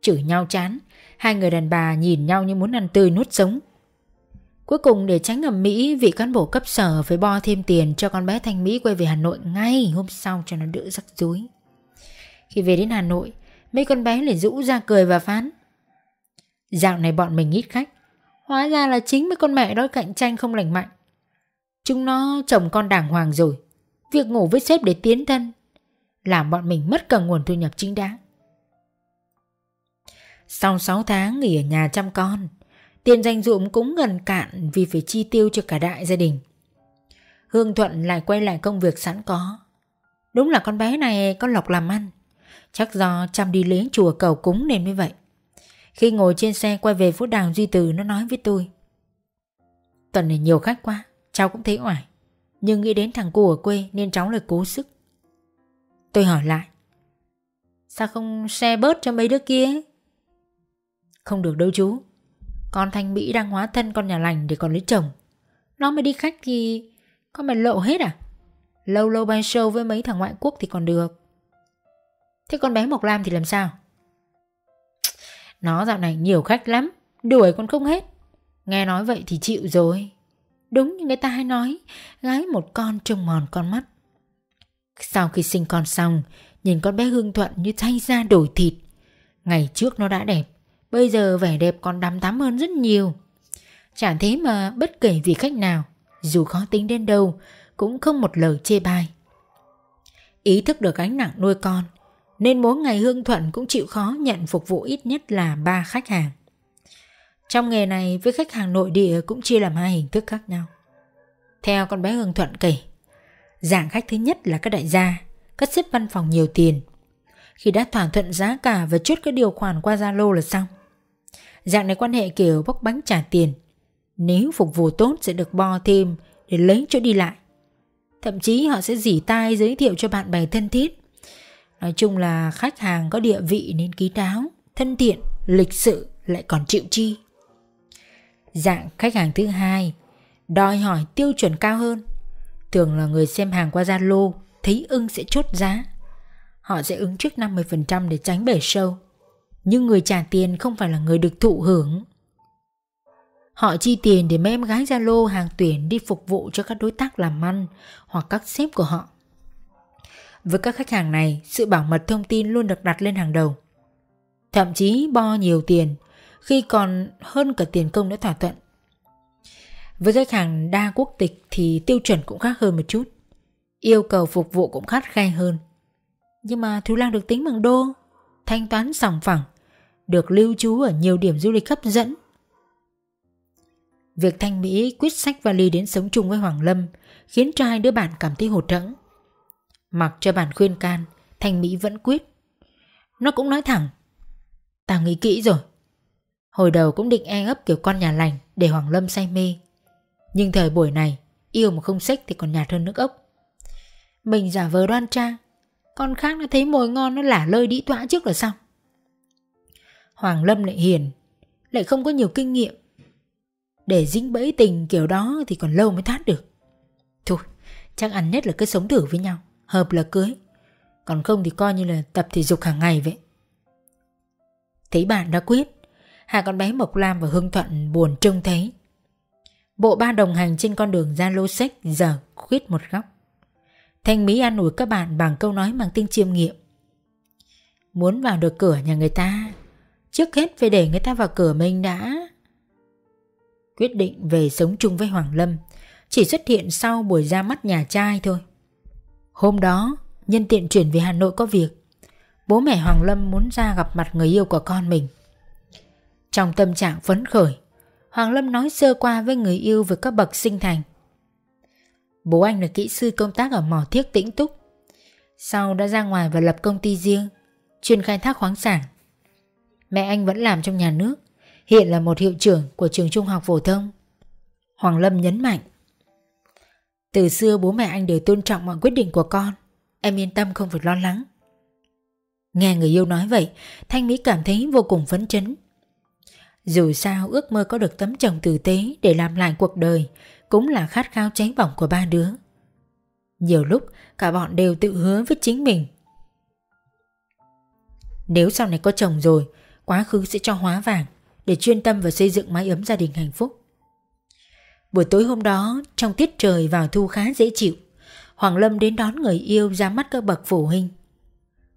Chửi nhau chán Hai người đàn bà nhìn nhau như muốn ăn tươi nuốt sống Cuối cùng để tránh ngầm Mỹ, vị cán bộ cấp sở phải bo thêm tiền cho con bé Thanh Mỹ quay về Hà Nội ngay hôm sau cho nó đỡ rắc rối. Khi về đến Hà Nội, mấy con bé liền rũ ra cười và phán. Dạo này bọn mình ít khách, hóa ra là chính mấy con mẹ đó cạnh tranh không lành mạnh. Chúng nó chồng con đàng hoàng rồi, việc ngủ với sếp để tiến thân, làm bọn mình mất cả nguồn thu nhập chính đáng. Sau 6 tháng nghỉ ở nhà chăm con, Tiền dành dụm cũng gần cạn vì phải chi tiêu cho cả đại gia đình. Hương Thuận lại quay lại công việc sẵn có. Đúng là con bé này có lộc làm ăn. Chắc do chăm đi lễ chùa cầu cúng nên mới vậy. Khi ngồi trên xe quay về phố đào Duy Từ nó nói với tôi. Tuần này nhiều khách quá, cháu cũng thấy oải. Nhưng nghĩ đến thằng cô ở quê nên cháu lại cố sức. Tôi hỏi lại. Sao không xe bớt cho mấy đứa kia? Không được đâu chú. Con Thanh Mỹ đang hóa thân con nhà lành để còn lấy chồng. Nó mới đi khách thì Con mày lộ hết à? Lâu lâu bay show với mấy thằng ngoại quốc thì còn được. Thế con bé Mộc Lam thì làm sao? Nó dạo này nhiều khách lắm, Đuổi con không hết. Nghe nói vậy thì chịu rồi. Đúng như người ta hay nói, Gái một con trông mòn con mắt. Sau khi sinh con xong, Nhìn con bé Hương Thuận như thay da đổi thịt. Ngày trước nó đã đẹp Bây giờ vẻ đẹp còn đắm thắm hơn rất nhiều. Chẳng thế mà bất kể vị khách nào, Dù khó tính đến đâu, Cũng không một lời chê bai. Ý thức được gánh nặng nuôi con, Nên mỗi ngày Hương Thuận cũng chịu khó nhận phục vụ ít nhất là ba khách hàng. Trong nghề này với khách hàng nội địa cũng chia làm hai hình thức khác nhau. Theo con bé Hương Thuận kể, Dạng khách thứ nhất là các đại gia Các xếp văn phòng nhiều tiền. Khi đã thỏa thuận giá cả và chốt các điều khoản qua Zalo là xong Dạng này quan hệ kiểu bóc bánh trả tiền. Nếu phục vụ tốt sẽ được bo thêm Để lấy chỗ đi lại. Thậm chí họ sẽ dỉ tai giới thiệu cho bạn bè thân thiết. Nói chung là khách hàng có địa vị nên ký đáo Thân thiện, lịch sự lại còn chịu chi. Dạng khách hàng thứ hai Đòi hỏi tiêu chuẩn cao hơn. Thường là người xem hàng qua Zalo Thấy ưng sẽ chốt giá. Họ sẽ ứng trước 50% để tránh bể sâu nhưng người trả tiền không phải là người được thụ hưởng Họ chi tiền để mấy em gái Zalo hàng tuyển đi phục vụ cho các đối tác làm ăn hoặc các sếp của họ. Với các khách hàng này, sự bảo mật thông tin luôn được đặt lên hàng đầu. Thậm chí bo nhiều tiền khi còn hơn cả tiền công đã thỏa thuận. Với khách hàng đa quốc tịch thì tiêu chuẩn cũng khác hơn một chút. Yêu cầu phục vụ cũng khắt khe hơn. Nhưng mà Thú Lan được tính bằng đô, thanh toán sòng phẳng, được lưu trú ở nhiều điểm du lịch hấp dẫn. Việc Thanh Mỹ quyết sách vali đến sống chung với Hoàng Lâm khiến cho hai đứa bạn cảm thấy hụt hẫng. Mặc cho bạn khuyên can, Thanh Mỹ vẫn quyết. Nó cũng nói thẳng, tao nghĩ kỹ rồi. Hồi đầu cũng định e ấp kiểu con nhà lành để Hoàng Lâm say mê. Nhưng thời buổi này, yêu mà không sách thì còn nhạt hơn nước ốc. Mình giả vờ đoan trang, con khác nó thấy mồi ngon nó lả lơi đĩ tọa trước là xong. Hoàng Lâm lại hiền, lại không có nhiều kinh nghiệm. Để dính bẫy tình kiểu đó thì còn lâu mới thoát được. Thôi, chắc ăn nhất là cứ sống thử với nhau, hợp là cưới. Còn không thì coi như là tập thể dục hàng ngày vậy. Thấy bạn đã quyết, hai con bé Mộc Lam và Hương Thuận buồn trông thấy. Bộ ba đồng hành trên con đường ra lô sách giờ khuyết một góc. Thanh Mỹ an ủi các bạn bằng câu nói mang tinh chiêm nghiệm. Muốn vào được cửa nhà người ta, trước hết phải để người ta vào cửa mình đã. Quyết định về sống chung với Hoàng Lâm chỉ xuất hiện sau buổi ra mắt nhà trai thôi. Hôm đó, nhân tiện chuyển về Hà Nội có việc. Bố mẹ Hoàng Lâm muốn ra gặp mặt người yêu của con mình. Trong tâm trạng phấn khởi, Hoàng Lâm nói sơ qua với người yêu về các bậc sinh thành. Bố anh là kỹ sư công tác ở mỏ thiết tĩnh túc. Sau đã ra ngoài và lập công ty riêng, chuyên khai thác khoáng sản. Mẹ anh vẫn làm trong nhà nước, hiện là một hiệu trưởng của trường trung học phổ thông. Hoàng Lâm nhấn mạnh. Từ xưa bố mẹ anh đều tôn trọng mọi quyết định của con, em yên tâm không phải lo lắng. Nghe người yêu nói vậy, Thanh Mỹ cảm thấy vô cùng phấn chấn. Dù sao ước mơ có được tấm chồng tử tế để làm lại cuộc đời cũng là khát khao cháy bỏng của ba đứa. Nhiều lúc cả bọn đều tự hứa với chính mình. Nếu sau này có chồng rồi, quá khứ sẽ cho hóa vàng để chuyên tâm vào xây dựng mái ấm gia đình hạnh phúc. Buổi tối hôm đó, trong tiết trời vào thu khá dễ chịu, Hoàng Lâm đến đón người yêu ra mắt các bậc phụ huynh.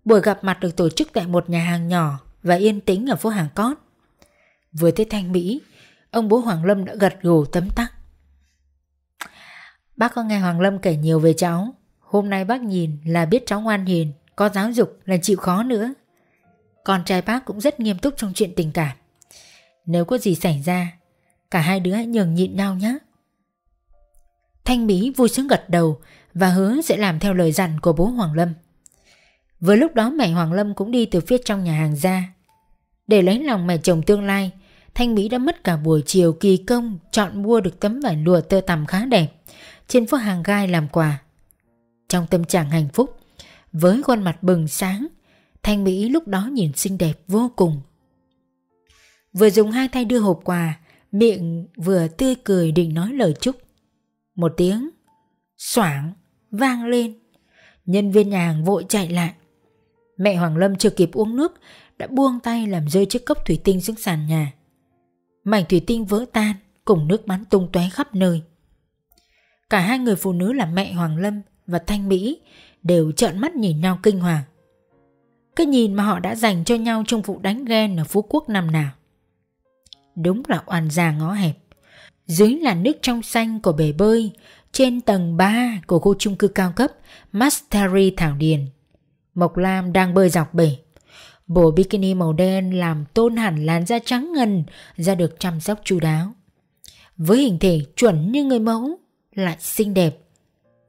Buổi gặp mặt được tổ chức tại một nhà hàng nhỏ và yên tĩnh ở phố Hàng Cót. Vừa tới Thanh Mỹ, ông bố Hoàng Lâm đã gật gù tấm tắc. Bác có nghe Hoàng Lâm kể nhiều về cháu. Hôm nay bác nhìn là biết cháu ngoan hiền, có giáo dục là chịu khó nữa. Con trai bác cũng rất nghiêm túc trong chuyện tình cảm. Nếu có gì xảy ra, cả hai đứa hãy nhường nhịn nhau nhé. Thanh Mỹ vui sướng gật đầu và hứa sẽ làm theo lời dặn của bố Hoàng Lâm. Vừa lúc đó mẹ Hoàng Lâm cũng đi từ phía trong nhà hàng ra. Để lấy lòng mẹ chồng tương lai, Thanh Mỹ đã mất cả buổi chiều kỳ công chọn mua được tấm vải lụa tơ tằm khá đẹp trên phố hàng gai làm quà. Trong tâm trạng hạnh phúc, với khuôn mặt bừng sáng, Thanh Mỹ lúc đó nhìn xinh đẹp vô cùng. Vừa dùng hai tay đưa hộp quà, miệng vừa tươi cười định nói lời chúc. Một tiếng, xoảng, vang lên. Nhân viên nhà hàng vội chạy lại. Mẹ Hoàng Lâm chưa kịp uống nước, đã buông tay làm rơi chiếc cốc thủy tinh xuống sàn nhà. Mảnh thủy tinh vỡ tan, cùng nước bắn tung tóe khắp nơi. Cả hai người phụ nữ là mẹ Hoàng Lâm và Thanh Mỹ đều trợn mắt nhìn nhau kinh hoàng. Cái nhìn mà họ đã dành cho nhau trong vụ đánh ghen ở Phú Quốc năm nào. Đúng là oan già ngõ hẹp. Dưới là nước trong xanh của bể bơi, trên tầng 3 của khu chung cư cao cấp Mastery Thảo Điền. Mộc Lam đang bơi dọc bể. Bộ bikini màu đen làm tôn hẳn làn da trắng ngần ra được chăm sóc chu đáo. Với hình thể chuẩn như người mẫu, lại xinh đẹp.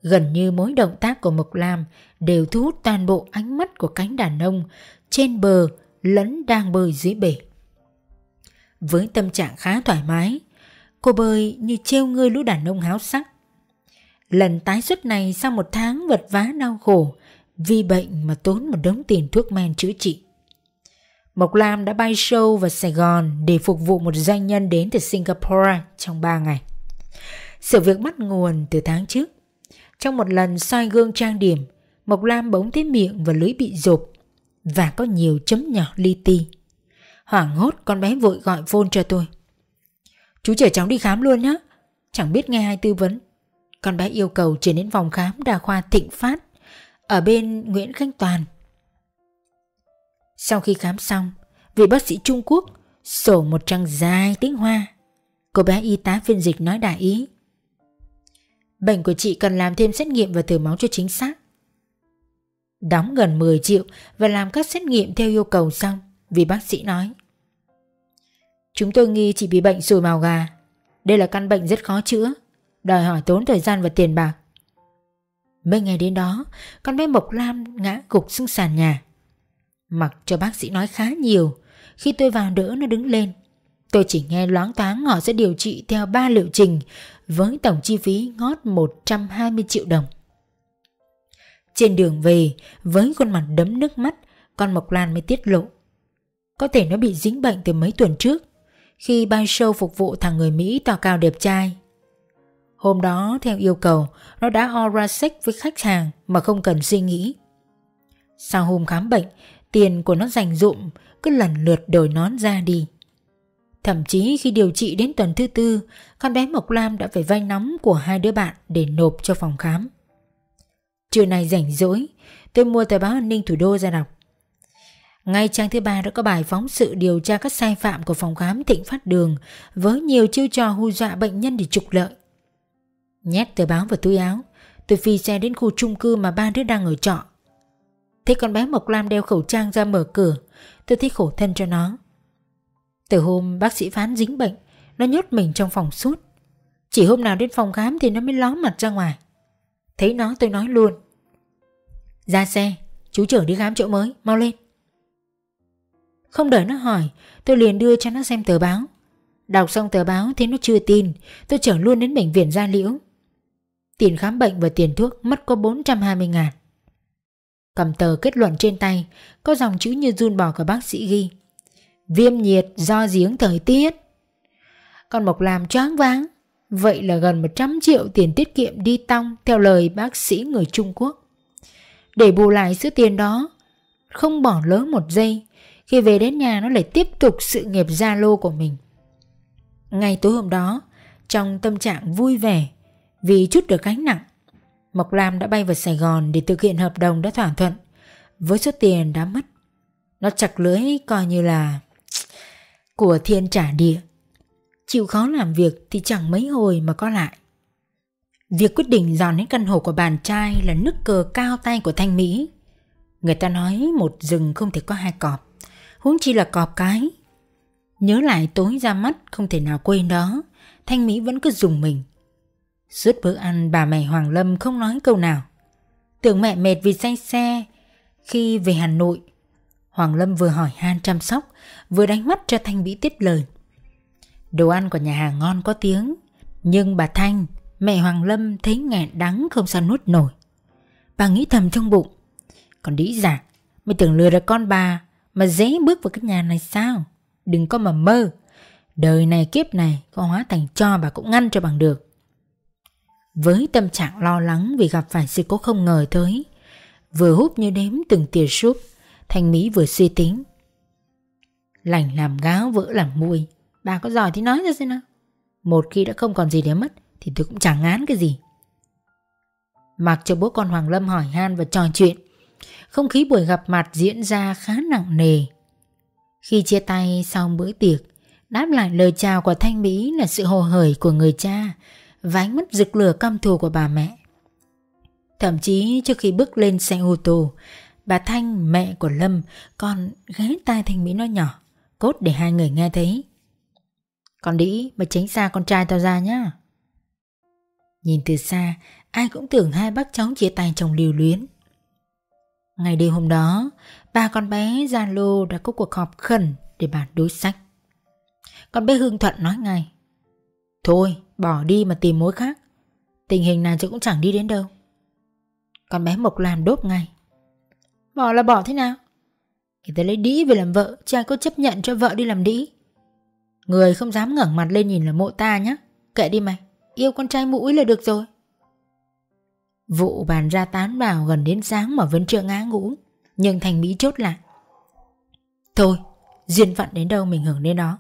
Gần như mỗi động tác của Mộc Lam đều thu hút toàn bộ ánh mắt của cánh đàn ông trên bờ lẫn đang bơi dưới bể. Với tâm trạng khá thoải mái, cô bơi như trêu ngươi lũ đàn ông háo sắc. Lần tái xuất này sau một tháng vật vã đau khổ vì bệnh mà tốn một đống tiền thuốc men chữa trị. Mộc Lam đã bay show vào Sài Gòn để phục vụ một doanh nhân đến từ Singapore trong 3 ngày. Sự việc bắt nguồn từ tháng trước. Trong một lần soi gương trang điểm, Mộc Lam bỗng thấy miệng và lưỡi bị rộp và có nhiều chấm nhỏ li ti. Hoảng hốt con bé vội gọi phone cho tôi. Chú chở cháu đi khám luôn nhé. Chẳng biết nghe ai tư vấn. Con bé yêu cầu chuyển đến phòng khám đa khoa Thịnh Phát Ở bên Nguyễn Khánh Toàn Sau khi khám xong Vị bác sĩ Trung Quốc Sổ một trang dài tiếng Hoa Cô bé y tá phiên dịch nói đại ý Bệnh của chị cần làm thêm xét nghiệm và thử máu cho chính xác. Đóng gần 10 triệu Và làm các xét nghiệm theo yêu cầu xong, Vì bác sĩ nói. Chúng tôi nghi chị bị bệnh sùi màu gà. Đây là căn bệnh rất khó chữa. Đòi hỏi tốn thời gian và tiền bạc. Mấy ngày đến đó, Con bé Mộc Lam ngã gục xuống sàn nhà. Mặc cho bác sĩ nói khá nhiều, Khi tôi vào đỡ nó đứng lên Tôi chỉ nghe loáng thoáng họ sẽ điều trị theo ba liệu trình với tổng chi phí ngót 120 triệu đồng. Trên đường về, với khuôn mặt đấm nước mắt, con Mộc Lan mới tiết lộ. Có thể nó bị dính bệnh từ mấy tuần trước, khi bay show phục vụ thằng người Mỹ to cao đẹp trai. Hôm đó, theo yêu cầu, nó đã aura sex với khách hàng mà không cần suy nghĩ. Sau hôm khám bệnh, tiền của nó dành dụm cứ lần lượt đổi nón ra đi. Thậm chí khi điều trị đến tuần thứ tư, con bé Mộc Lam đã phải vay nóng của hai đứa bạn để nộp cho phòng khám. Trưa này rảnh rỗi, tôi mua tờ báo an ninh thủ đô ra đọc. Ngay trang thứ ba đã có bài phóng sự điều tra các sai phạm của phòng khám Thịnh Phát Đường với nhiều chiêu trò hù dọa bệnh nhân để trục lợi. Nhét tờ báo vào túi áo, tôi phi xe đến khu chung cư mà ba đứa đang ở trọ. Thấy con bé Mộc Lam đeo khẩu trang ra mở cửa, tôi thấy khổ thân cho nó. Từ hôm bác sĩ phán dính bệnh, Nó nhốt mình trong phòng suốt Chỉ hôm nào đến phòng khám thì nó mới ló mặt ra ngoài. Thấy nó, tôi nói luôn. Ra xe, Chú chở đi khám chỗ mới, Mau lên. Không đợi nó hỏi, Tôi liền đưa cho nó xem tờ báo. Đọc xong tờ báo thấy nó chưa tin, Tôi chở luôn đến bệnh viện Gia Liễu. Tiền khám bệnh và tiền thuốc mất có 420 ngàn. Cầm tờ kết luận trên tay, Có dòng chữ như run bò của bác sĩ ghi. Viêm nhiệt do giếng thời tiết. Con Mộc làm choáng váng. Vậy là gần 100 triệu tiền tiết kiệm đi tong, Theo lời bác sĩ người Trung Quốc. Để bù lại số tiền đó, Không bỏ lỡ một giây, Khi về đến nhà nó lại tiếp tục sự nghiệp gia lô của mình. Ngày tối hôm đó, Trong tâm trạng vui vẻ, Vì chút được gánh nặng, Mộc Lam đã bay vào Sài Gòn để thực hiện hợp đồng đã thỏa thuận, Với số tiền đã mất. Nó chặt lưới coi như là của thiên trả địa. Chịu khó làm việc thì chẳng mấy hồi mà có lại. Việc quyết định dọn đến căn hộ của bạn trai là nước cờ cao tay của Thanh Mỹ. Người ta nói một rừng không thể có hai cọp, huống chi là cọp cái. Nhớ lại tối ra mắt không thể nào quên đó, Thanh Mỹ vẫn cứ dùng mình. Suốt bữa ăn bà mẹ Hoàng Lâm không nói câu nào. Tưởng mẹ mệt vì say xe khi về Hà Nội Hoàng Lâm vừa hỏi han chăm sóc, vừa đánh mắt cho Thanh Mỹ tiết lời. Đồ ăn của nhà hàng ngon có tiếng, nhưng bà Thanh, mẹ Hoàng Lâm thấy nghẹn đắng không sao nuốt nổi. Bà nghĩ thầm trong bụng, còn đĩ giả, mày tưởng lừa được con bà mà dễ bước vào cái nhà này sao? Đừng có mà mơ, đời này kiếp này có hóa thành cho bà cũng ngăn cho bằng được. Với tâm trạng lo lắng vì gặp phải sự cố không ngờ tới, vừa hút như đếm từng tia súp, Thanh Mỹ vừa suy tính. Lành làm gáo, vỡ làm mùi Bà có giỏi thì nói ra xem nào. Một khi đã không còn gì để mất, Thì tôi cũng chẳng ngán cái gì. Mặc cho bố con Hoàng Lâm hỏi han và trò chuyện, Không khí buổi gặp mặt diễn ra khá nặng nề. Khi chia tay sau bữa tiệc, Đáp lại lời chào của Thanh Mỹ là sự hồ hởi của người cha Và ánh mắt rực lửa căm thù của bà mẹ. Thậm chí trước khi bước lên xe ô tô Bà Thanh, mẹ của Lâm, còn ghé tai Thanh Mỹ nói nhỏ, cốt để hai người nghe thấy. Con đĩ, mà tránh xa con trai tao ra nhá. Nhìn từ xa, ai cũng tưởng hai bác cháu chia tay trong liều luyến. Ngày đêm hôm đó, ba con bé Gia Lô đã có cuộc họp khẩn để bàn đối sách. Con bé Hương Thuận nói ngay. Thôi, bỏ đi mà tìm mối khác. Tình hình này chứ cũng chẳng đi đến đâu. Con bé Mộc Lan đốt ngay. Bỏ là bỏ thế nào? Người ta lấy đĩ về làm vợ, Cha có chấp nhận cho vợ đi làm đĩ. Người không dám ngẩng mặt lên nhìn là mộ ta nhá. Kệ đi mày, Yêu con trai mũi là được rồi. Vụ bàn ra tán vào gần đến sáng mà vẫn chưa ngã ngủ, Nhưng thành Mỹ chốt lại. Thôi, Duyên phận đến đâu mình hưởng đến đó.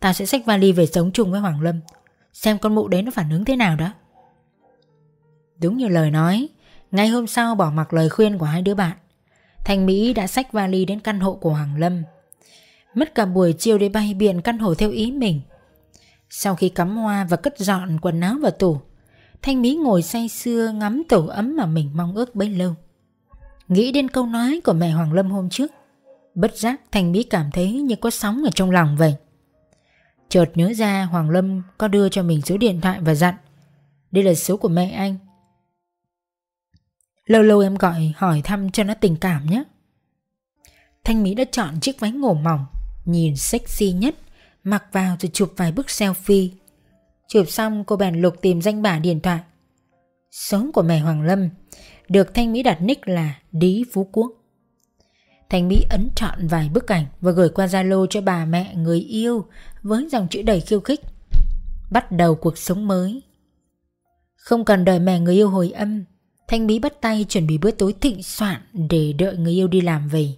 Tao sẽ xách vali về sống chung với Hoàng Lâm, Xem con mụ đấy nó phản ứng thế nào đó. Đúng như lời nói Ngày hôm sau bỏ mặc lời khuyên của hai đứa bạn. Thanh Mỹ đã xách vali đến căn hộ của Hoàng Lâm. Mất cả buổi chiều để bay biện căn hộ theo ý mình. Sau khi cắm hoa và cất dọn quần áo vào tủ, Thanh Mỹ ngồi say sưa ngắm tổ ấm mà mình mong ước bấy lâu. Nghĩ đến câu nói của mẹ Hoàng Lâm hôm trước, Bất giác Thanh Mỹ cảm thấy như có sóng ở trong lòng vậy. Chợt nhớ ra Hoàng Lâm có đưa cho mình số điện thoại và dặn, Đây là số của mẹ anh Lâu lâu em gọi hỏi thăm cho nó tình cảm nhé. Thanh Mỹ đã chọn chiếc váy ngủ mỏng, Nhìn sexy nhất. Mặc vào rồi chụp vài bức selfie. Chụp xong, cô bèn lục tìm danh bả điện thoại. Số của mẹ Hoàng Lâm, Được Thanh Mỹ đặt nick là Đí Phú Quốc. Thanh Mỹ ấn chọn vài bức ảnh Và gửi qua Zalo cho bà mẹ người yêu Với dòng chữ đầy khiêu khích. Bắt đầu cuộc sống mới. Không cần đợi mẹ người yêu hồi âm Thanh Mỹ bắt tay chuẩn bị bữa tối thịnh soạn Để đợi người yêu đi làm về.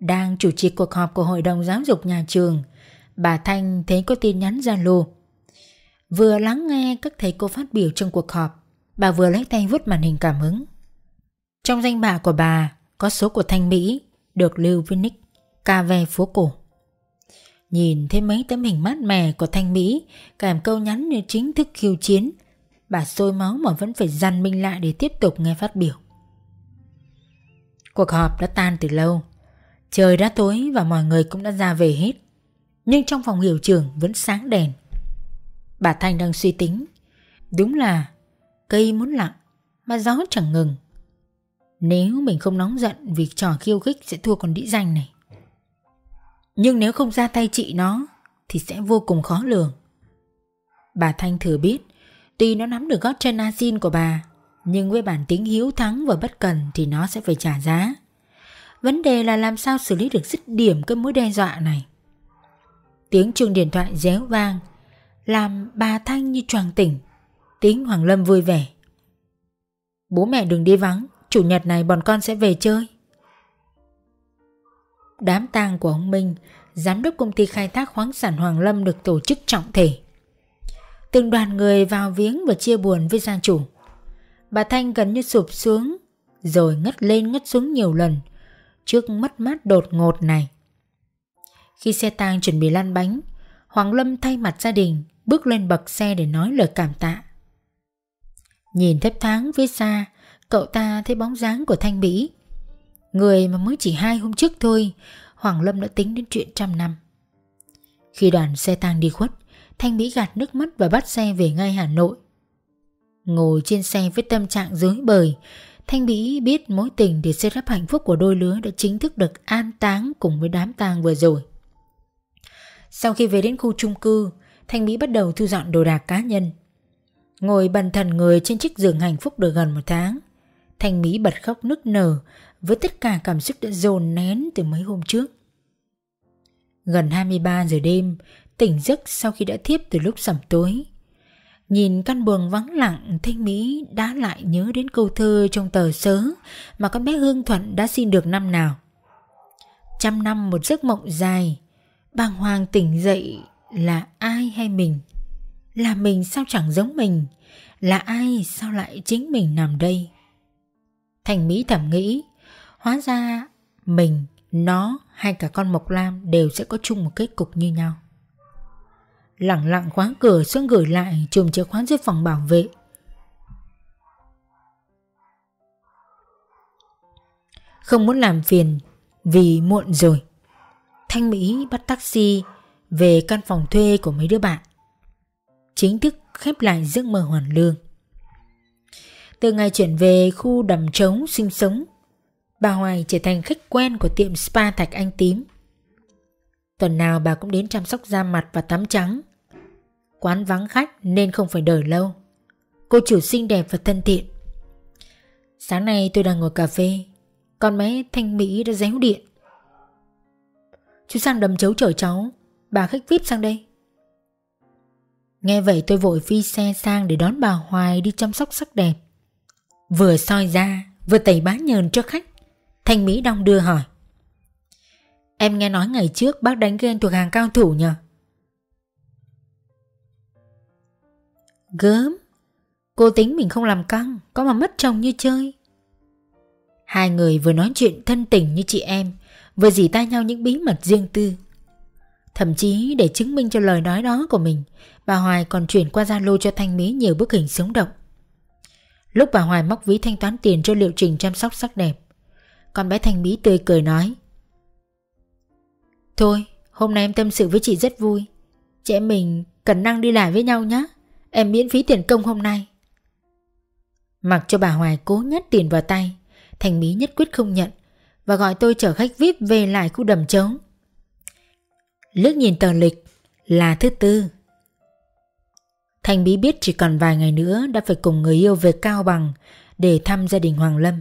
Đang chủ trì cuộc họp của Hội đồng Giáo dục nhà trường, Bà Thanh thấy có tin nhắn Zalo Vừa lắng nghe các thầy cô phát biểu trong cuộc họp, Bà vừa lấy tay vứt màn hình cảm hứng. Trong danh bạ của bà, Có số của Thanh Mỹ, Được lưu với nick Cà ve phố cổ. Nhìn thấy mấy tấm hình mát mẻ của Thanh Mỹ, cảm câu nhắn như chính thức khiêu chiến Bà sôi máu mà vẫn phải dằn mình lại để tiếp tục nghe phát biểu. Cuộc họp đã tan từ lâu. Trời đã tối và mọi người cũng đã ra về hết. Nhưng trong phòng hiệu trưởng vẫn sáng đèn. Bà Thanh đang suy tính. Đúng là cây muốn lặng mà gió chẳng ngừng. Nếu mình không nóng giận vì trò khiêu khích sẽ thua con đĩ danh này. Nhưng nếu không ra tay trị nó Thì sẽ vô cùng khó lường. Bà Thanh thừa biết. Tuy nó nắm được gót chân asin của bà, Nhưng với bản tính hiếu thắng và bất cần Thì nó sẽ phải trả giá. Vấn đề là làm sao xử lý được dứt điểm cái mối đe dọa này. Tiếng chuông điện thoại réo vang, Làm bà Thanh như choàng tỉnh. Tiếng Hoàng Lâm vui vẻ. Bố mẹ đừng đi vắng, Chủ nhật này bọn con sẽ về chơi. Đám tang của ông Minh, Giám đốc công ty khai thác khoáng sản Hoàng Lâm được tổ chức trọng thể. Từng đoàn người vào viếng và chia buồn với gia chủ. Bà Thanh gần như sụp xuống, Rồi ngất lên ngất xuống nhiều lần, Trước mất mát đột ngột này. Khi xe tang chuẩn bị lăn bánh, Hoàng Lâm thay mặt gia đình, Bước lên bậc xe để nói lời cảm tạ. Nhìn thấp tháng phía xa, Cậu ta thấy bóng dáng của Thanh Mỹ Người mà mới chỉ hai hôm trước thôi, Hoàng Lâm đã tính đến chuyện trăm năm. Khi đoàn xe tang đi khuất Thanh Mỹ gạt nước mắt và bắt xe về ngay Hà Nội. Ngồi trên xe với tâm trạng dối bời, Thanh Mỹ biết mối tình để xây đắp hạnh phúc của đôi lứa đã chính thức được an táng cùng với đám tang vừa rồi. Sau khi về đến khu chung cư, Thanh Mỹ bắt đầu thu dọn đồ đạc cá nhân. Ngồi bần thần người trên chiếc giường hạnh phúc được gần một tháng, Thanh Mỹ bật khóc nức nở với tất cả cảm xúc đã dồn nén từ mấy hôm trước. Gần 23 giờ đêm, tỉnh giấc sau khi đã thiếp từ lúc sẩm tối. Nhìn căn buồng vắng lặng, Thanh Mỹ đã lại nhớ đến câu thơ trong tờ sớ mà con bé Hương Thuận đã xin được năm nào. Trăm năm một giấc mộng dài, bàng hoàng tỉnh dậy là ai hay mình? Là mình sao chẳng giống mình? Là ai sao lại chính mình nằm đây? Thành Mỹ thầm nghĩ, hóa ra mình, nó hay cả con Mộc Lam đều sẽ có chung một kết cục như nhau lặng lặng khóa cửa xuống gửi lại chùm chìa khóa dưới phòng bảo vệ. Không muốn làm phiền vì muộn rồi. Thanh Mỹ bắt taxi về căn phòng thuê của mấy đứa bạn. Chính thức khép lại giấc mơ hoàn lương. Từ ngày chuyển về khu đầm trống sinh sống, bà Hoài trở thành khách quen của tiệm spa Thạch Anh Tím. Tuần nào bà cũng đến chăm sóc da mặt và tắm trắng. Quán vắng khách nên không phải đợi lâu. Cô chủ xinh đẹp và thân thiện. Sáng nay tôi đang ngồi cà phê, con bé Thanh Mỹ đã réo điện. Chú sang đầm chấu chở cháu, bà khách VIP sang đây. Nghe vậy tôi vội phi xe sang để đón bà Hoài đi chăm sóc sắc đẹp. Vừa soi da vừa tẩy bá nhờn cho khách. Thanh Mỹ đong đưa hỏi. Em nghe nói ngày trước bác đánh ghen thuộc hàng cao thủ nhờ? Gớm. Cô tính mình không làm căng, Có mà mất chồng như chơi. Hai người vừa nói chuyện thân tình như chị em, Vừa dì tay nhau những bí mật riêng tư. Thậm chí để chứng minh cho lời nói đó của mình, Bà Hoài còn chuyển qua Zalo cho Thanh Mỹ nhiều bức hình sống động. Lúc bà Hoài móc ví thanh toán tiền cho liệu trình chăm sóc sắc đẹp, Con bé Thanh Mỹ tươi cười nói Thôi hôm nay em tâm sự với chị rất vui. Chị em mình cần năng đi lại với nhau nhé Em miễn phí tiền công hôm nay. Mặc cho bà Hoài cố nhét tiền vào tay Thành Mỹ nhất quyết không nhận Và gọi tôi chở khách VIP về lại khu đầm trống. Lướt nhìn tờ lịch là thứ tư. Thành Bí biết chỉ còn vài ngày nữa đã phải cùng người yêu về Cao Bằng để thăm gia đình Hoàng Lâm.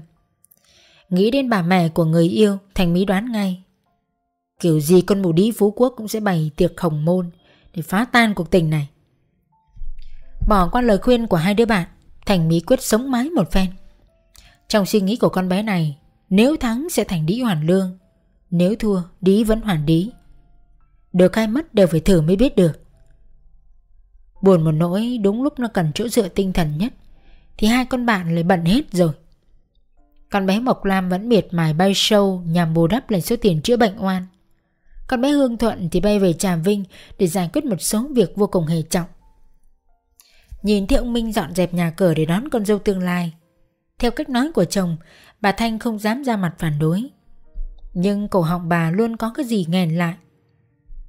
Nghĩ đến bà mẹ của người yêu, Thành Mỹ đoán ngay. Kiểu gì con mù đĩ Phú Quốc cũng sẽ bày tiệc hồng môn để phá tan cuộc tình này. Bỏ qua lời khuyên của hai đứa bạn, Thành Mỹ quyết sống mái một phen. Trong suy nghĩ của con bé này, nếu thắng sẽ thành đĩ hoàn lương, nếu thua đĩ vẫn hoàn đĩ. Được hay mất đều phải thử mới biết được. Buồn một nỗi đúng lúc nó cần chỗ dựa tinh thần nhất Thì hai con bạn lại bận hết rồi Con bé Mộc Lam vẫn miệt mài bay show Nhằm bù đắp lại số tiền chữa bệnh oan con bé Hương Thuận thì bay về Trà Vinh Để giải quyết một số việc vô cùng hề trọng. Nhìn thấy ông Minh dọn dẹp nhà cửa để đón con dâu tương lai, Theo cách nói của chồng, Bà Thanh không dám ra mặt phản đối. Nhưng cổ họng bà luôn có cái gì nghèn lại.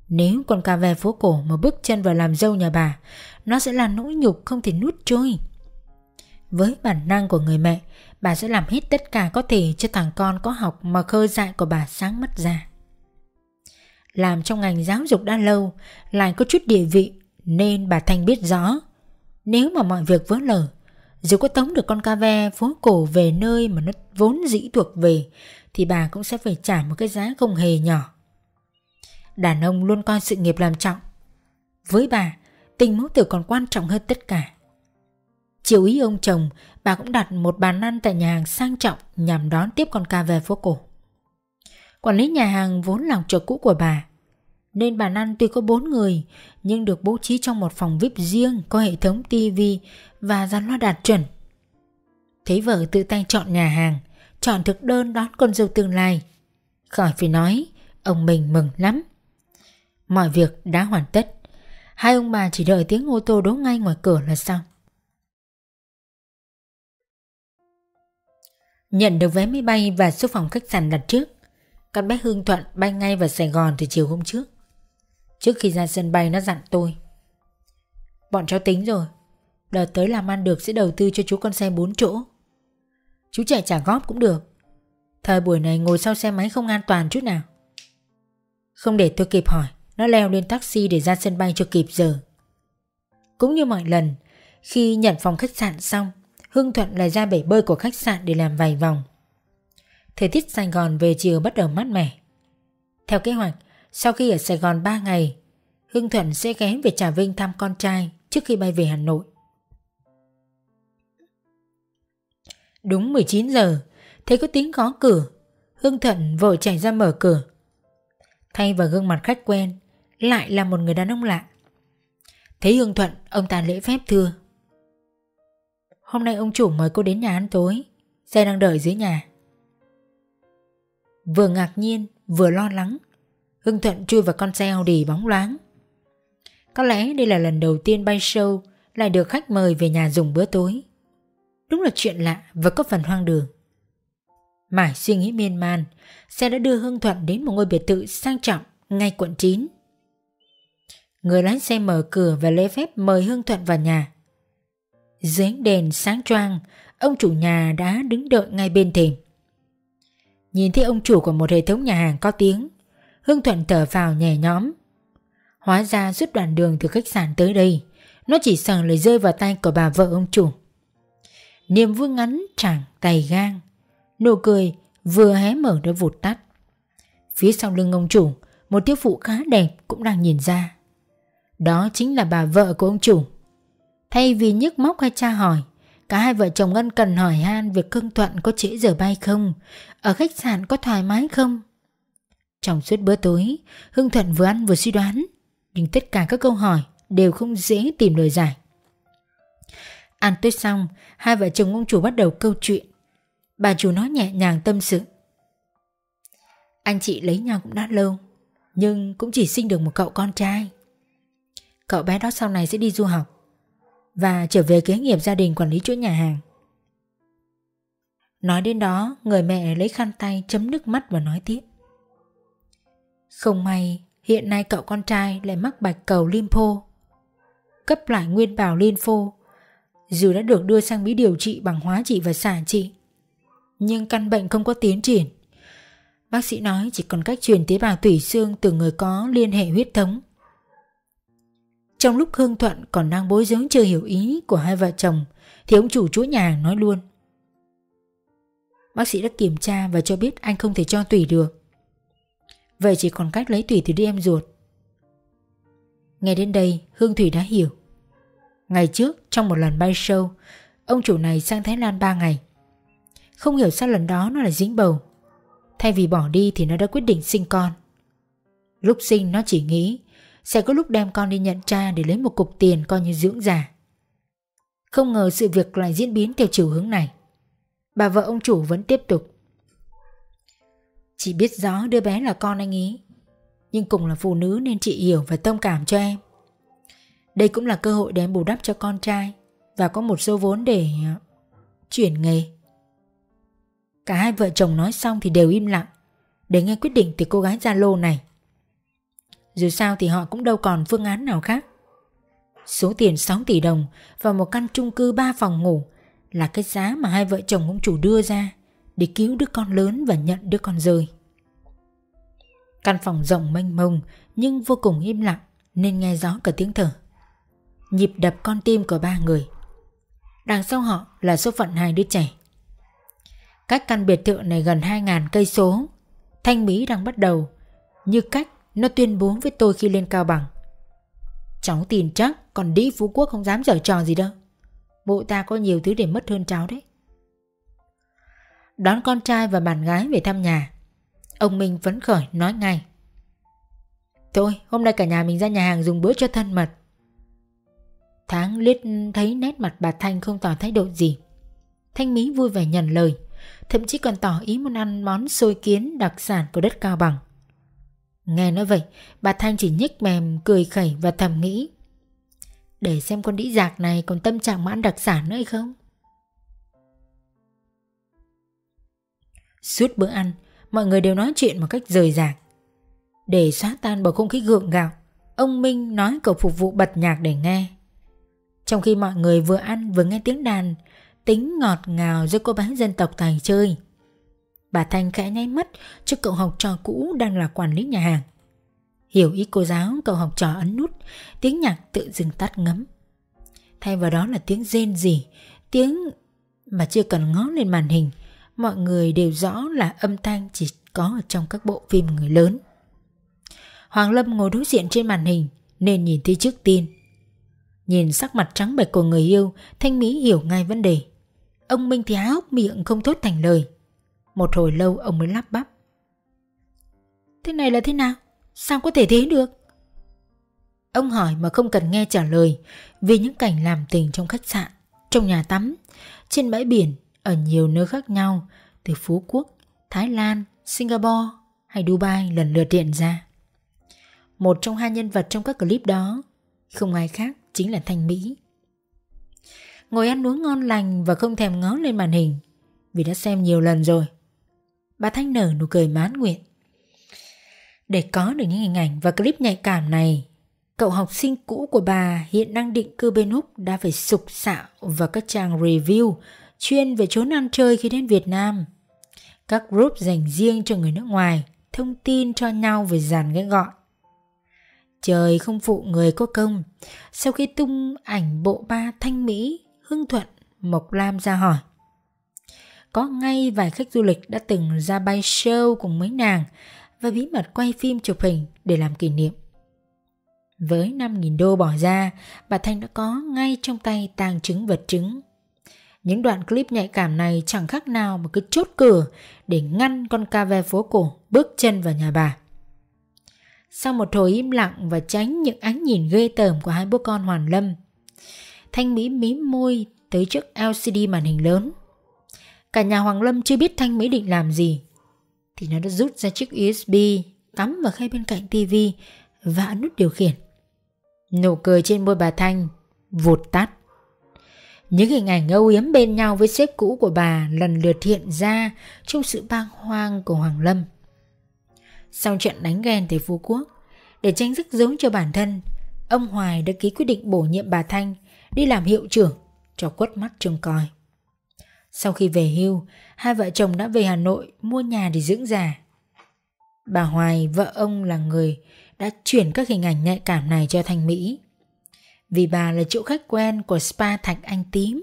Nếu con cà về phố cổ mà bước chân vào làm dâu nhà bà, Nó sẽ là nỗi nhục không thể nuốt trôi. Với bản năng của người mẹ, Bà sẽ làm hết tất cả có thể cho thằng con có học mà khơi dại của bà sáng mắt ra. Làm trong ngành giáo dục đã lâu, Lại có chút địa vị, Nên bà Thanh biết rõ. Nếu mà mọi việc vỡ lở, Dù có tống được con ca ve phố cổ về nơi mà nó vốn dĩ thuộc về, Thì bà cũng sẽ phải trả một cái giá không hề nhỏ. Đàn ông luôn coi sự nghiệp làm trọng. Với bà, Tình mẫu tử còn quan trọng hơn tất cả. Chiều ý ông chồng, Bà cũng đặt một bàn ăn tại nhà hàng sang trọng Nhằm đón tiếp con ca về phố cổ. Quản lý nhà hàng vốn là chợ cũ của bà. Nên bàn ăn tuy có bốn người, Nhưng được bố trí trong một phòng VIP riêng Có hệ thống tivi Và dàn loa đạt chuẩn. Thấy vợ tự tay chọn nhà hàng, Chọn thực đơn đón con dâu tương lai. Khỏi phải nói, Ông mình mừng lắm. Mọi việc đã hoàn tất. Hai ông bà chỉ đợi tiếng ô tô đỗ ngay ngoài cửa là xong. Nhận được vé máy bay và số phòng khách sạn đặt trước con bé Hương Thuận bay ngay vào Sài Gòn từ chiều hôm trước. Trước khi ra sân bay nó dặn tôi. Bọn cháu tính rồi. Đợt tới làm ăn được sẽ đầu tư cho chú con xe 4 chỗ. Chú chạy trả góp cũng được. Thời buổi này ngồi sau xe máy không an toàn chút nào. Không để tôi kịp hỏi, nó leo lên taxi để ra sân bay cho kịp giờ. Cũng như mọi lần, Khi nhận phòng khách sạn xong Hưng Thuận lại ra bể bơi của khách sạn để làm vài vòng. Thời tiết Sài Gòn về chiều bắt đầu mát mẻ Theo kế hoạch Sau khi ở Sài Gòn 3 ngày Hưng Thuận sẽ ghé về Trà Vinh thăm con trai Trước khi bay về Hà Nội Đúng 19 giờ Thấy có tiếng gõ cửa Hưng Thuận vội chạy ra mở cửa Thay vào gương mặt khách quen lại là một người đàn ông lạ. Thấy Hương Thuận, ông ta lễ phép thưa. Hôm nay ông chủ mời cô đến nhà ăn tối, xe đang đợi dưới nhà. Vừa ngạc nhiên, vừa lo lắng, hưng Thuận chui vào con xe Audi bóng loáng. Có lẽ đây là lần đầu tiên bay show lại được khách mời về nhà dùng bữa tối. Đúng là chuyện lạ và có phần hoang đường. Mãi suy nghĩ miên man, xe đã đưa hưng Thuận đến một ngôi biệt thự sang trọng ngay quận 9. Người lái xe mở cửa và lễ phép mời Hương Thuận vào nhà. Dưới đèn sáng choang, ông chủ nhà đã đứng đợi ngay bên thềm. Nhìn thấy ông chủ của một hệ thống nhà hàng có tiếng, Hương Thuận thở vào nhẹ nhõm. Hóa ra suốt đoạn đường từ khách sạn tới đây, nó chỉ sợ lời rơi vào tay của bà vợ ông chủ. Niềm vui ngắn chẳng tay gang, nụ cười vừa hé mở đã vụt tắt. Phía sau lưng ông chủ, một thiếu phụ khá đẹp cũng đang nhìn ra. Đó chính là bà vợ của ông chủ Thay vì nhức móc hay tra hỏi Cả hai vợ chồng ân cần hỏi han Việc cưng thuận có trễ giờ bay không Ở khách sạn có thoải mái không Trong suốt bữa tối Hưng Thuận vừa ăn vừa suy đoán Nhưng tất cả các câu hỏi Đều không dễ tìm lời giải Ăn tết xong, hai vợ chồng ông chủ bắt đầu câu chuyện. Bà chủ nói nhẹ nhàng tâm sự. Anh chị lấy nhau cũng đã lâu, nhưng cũng chỉ sinh được một cậu con trai. Cậu bé đó sau này sẽ đi du học và trở về kế nghiệp gia đình quản lý chuỗi nhà hàng. Nói đến đó, người mẹ lấy khăn tay chấm nước mắt và nói tiếp. Không may, hiện nay cậu con trai lại mắc bạch cầu lympho. Cấp lại nguyên bào lympho, dù đã được đưa sang Mỹ điều trị bằng hóa trị và xả trị. Nhưng căn bệnh không có tiến triển. Bác sĩ nói chỉ còn cách truyền tế bào tủy xương từ người có liên hệ huyết thống. Trong lúc Hương Thuận còn đang bối rối chưa hiểu ý của hai vợ chồng, thì ông chủ chuỗi nhà hàng nói luôn. Bác sĩ đã kiểm tra và cho biết anh không thể cho tủy được. Vậy chỉ còn cách lấy tủy từ đi em ruột. Nghe đến đây, Hương Thủy đã hiểu. Ngày trước, trong một lần bay show, ông chủ này sang Thái Lan 3 ngày. Không hiểu sao lần đó nó lại dính bầu. Thay vì bỏ đi thì nó đã quyết định sinh con. Lúc sinh, nó chỉ nghĩ sẽ có lúc đem con đi nhận cha để lấy một cục tiền coi như dưỡng già. Không ngờ sự việc lại diễn biến theo chiều hướng này. Bà vợ ông chủ vẫn tiếp tục. Chị biết rõ đứa bé là con anh ý, nhưng cùng là phụ nữ nên chị hiểu và thông cảm cho em. Đây cũng là cơ hội để em bù đắp cho con trai và có một số vốn để à, chuyển nghề. Cả hai vợ chồng nói xong thì đều im lặng để nghe quyết định từ cô gái Zalo này. Dù sao thì họ cũng đâu còn phương án nào khác. Số tiền 6 tỷ đồng và một căn chung cư 3 phòng ngủ là cái giá mà hai vợ chồng ông chủ đưa ra để cứu đứa con lớn và nhận đứa con rơi. Căn phòng rộng mênh mông nhưng vô cùng im lặng nên nghe rõ cả tiếng thở. Nhịp đập con tim của ba người. Đằng sau họ là số phận hai đứa trẻ. Cách căn biệt thự này gần 2.000 cây số. Thanh Mỹ đang bắt đầu như cách nó tuyên bố với tôi khi lên Cao Bằng. Cháu tin chắc còn Đĩ Phú Quốc không dám giở trò gì đâu. Bộ ta có nhiều thứ để mất hơn cháu đấy. Đón con trai và bạn gái về thăm nhà. Ông Minh phấn khởi nói ngay. Thôi hôm nay cả nhà mình ra nhà hàng dùng bữa cho thân mật. Tháng liếc thấy nét mặt bà Thanh không tỏ thái độ gì. Thanh Mỹ vui vẻ nhận lời, thậm chí còn tỏ ý muốn ăn món xôi kiến đặc sản của đất Cao Bằng. Nghe nói vậy, bà Thanh chỉ nhích mềm, cười khẩy và thầm nghĩ. Để xem con đĩ giạc này còn tâm trạng mà ăn đặc sản nữa hay không? Suốt bữa ăn, mọi người đều nói chuyện một cách rời rạc. Để xóa tan bầu không khí gượng gạo, ông Minh nói cậu phục vụ bật nhạc để nghe. Trong khi mọi người vừa ăn vừa nghe tiếng đàn, tính ngọt ngào do cô bán dân tộc tài chơi. Bà Thanh khẽ nháy mắt cho cậu học trò cũ đang là quản lý nhà hàng. Hiểu ý cô giáo, cậu học trò ấn nút, Tiếng nhạc tự dừng tắt ngấm. Thay vào đó là tiếng rên rỉ, Tiếng mà chưa cần ngó lên màn hình. Mọi người đều rõ là âm thanh chỉ có ở trong các bộ phim người lớn. Hoàng Lâm ngồi đối diện trên màn hình, Nên nhìn thấy trước tiên. Nhìn sắc mặt trắng bệch của người yêu, Thanh Mỹ hiểu ngay vấn đề. Ông Minh thì há hốc miệng không thốt thành lời. Một hồi lâu ông mới lắp bắp Thế này là thế nào? Sao có thể thế được? Ông hỏi mà không cần nghe trả lời vì những cảnh làm tình trong khách sạn, trong nhà tắm, trên bãi biển, ở nhiều nơi khác nhau từ Phú Quốc, Thái Lan, Singapore hay Dubai lần lượt hiện ra. Một trong hai nhân vật trong các clip đó không ai khác chính là Thanh Mỹ. Ngồi ăn uống ngon lành và không thèm ngó lên màn hình vì đã xem nhiều lần rồi. Bà Thanh nở nụ cười mãn nguyện. Để có được những hình ảnh và clip nhạy cảm này, cậu học sinh cũ của bà hiện đang định cư bên Úc đã phải sục sạo vào các trang review chuyên về chốn ăn chơi khi đến Việt Nam. Các group dành riêng cho người nước ngoài thông tin cho nhau về dàn cái gọi. Trời không phụ người có công, sau khi tung ảnh bộ ba Thanh Mỹ, Hưng Thuận, Mộc Lam ra hỏi. Có ngay vài khách du lịch đã từng ra bay show cùng mấy nàng và bí mật quay phim chụp hình để làm kỷ niệm. Với 5.000 đô bỏ ra, bà Thanh đã có ngay trong tay tàng chứng vật chứng. Những đoạn clip nhạy cảm này chẳng khác nào một cái chốt cửa để ngăn con ca ve phố cổ bước chân vào nhà bà. Sau một hồi im lặng và tránh những ánh nhìn ghê tởm của hai bố con Hoàn Lâm, Thanh Mỹ mím môi tới trước LCD màn hình lớn. Cả nhà Hoàng Lâm chưa biết Thanh Mỹ định làm gì thì nó đã rút ra chiếc USB cắm vào khay bên cạnh tivi và ấn nút điều khiển. Nụ cười trên môi bà Thanh vụt tắt. Những hình ảnh âu yếm bên nhau với sếp cũ của bà lần lượt hiện ra trong sự bang hoang của Hoàng Lâm. Sau trận đánh ghen tại Phú Quốc, để tránh rắc rối cho bản thân, ông Hoài đã ký quyết định bổ nhiệm bà Thanh đi làm hiệu trưởng cho quất mắt trông coi. Sau khi về hưu, hai vợ chồng đã về Hà Nội mua nhà để dưỡng già. Bà Hoài, vợ ông là người đã chuyển các hình ảnh nhạy cảm này cho Thanh Mỹ. Vì bà là chỗ khách quen của spa Thạch Anh Tím.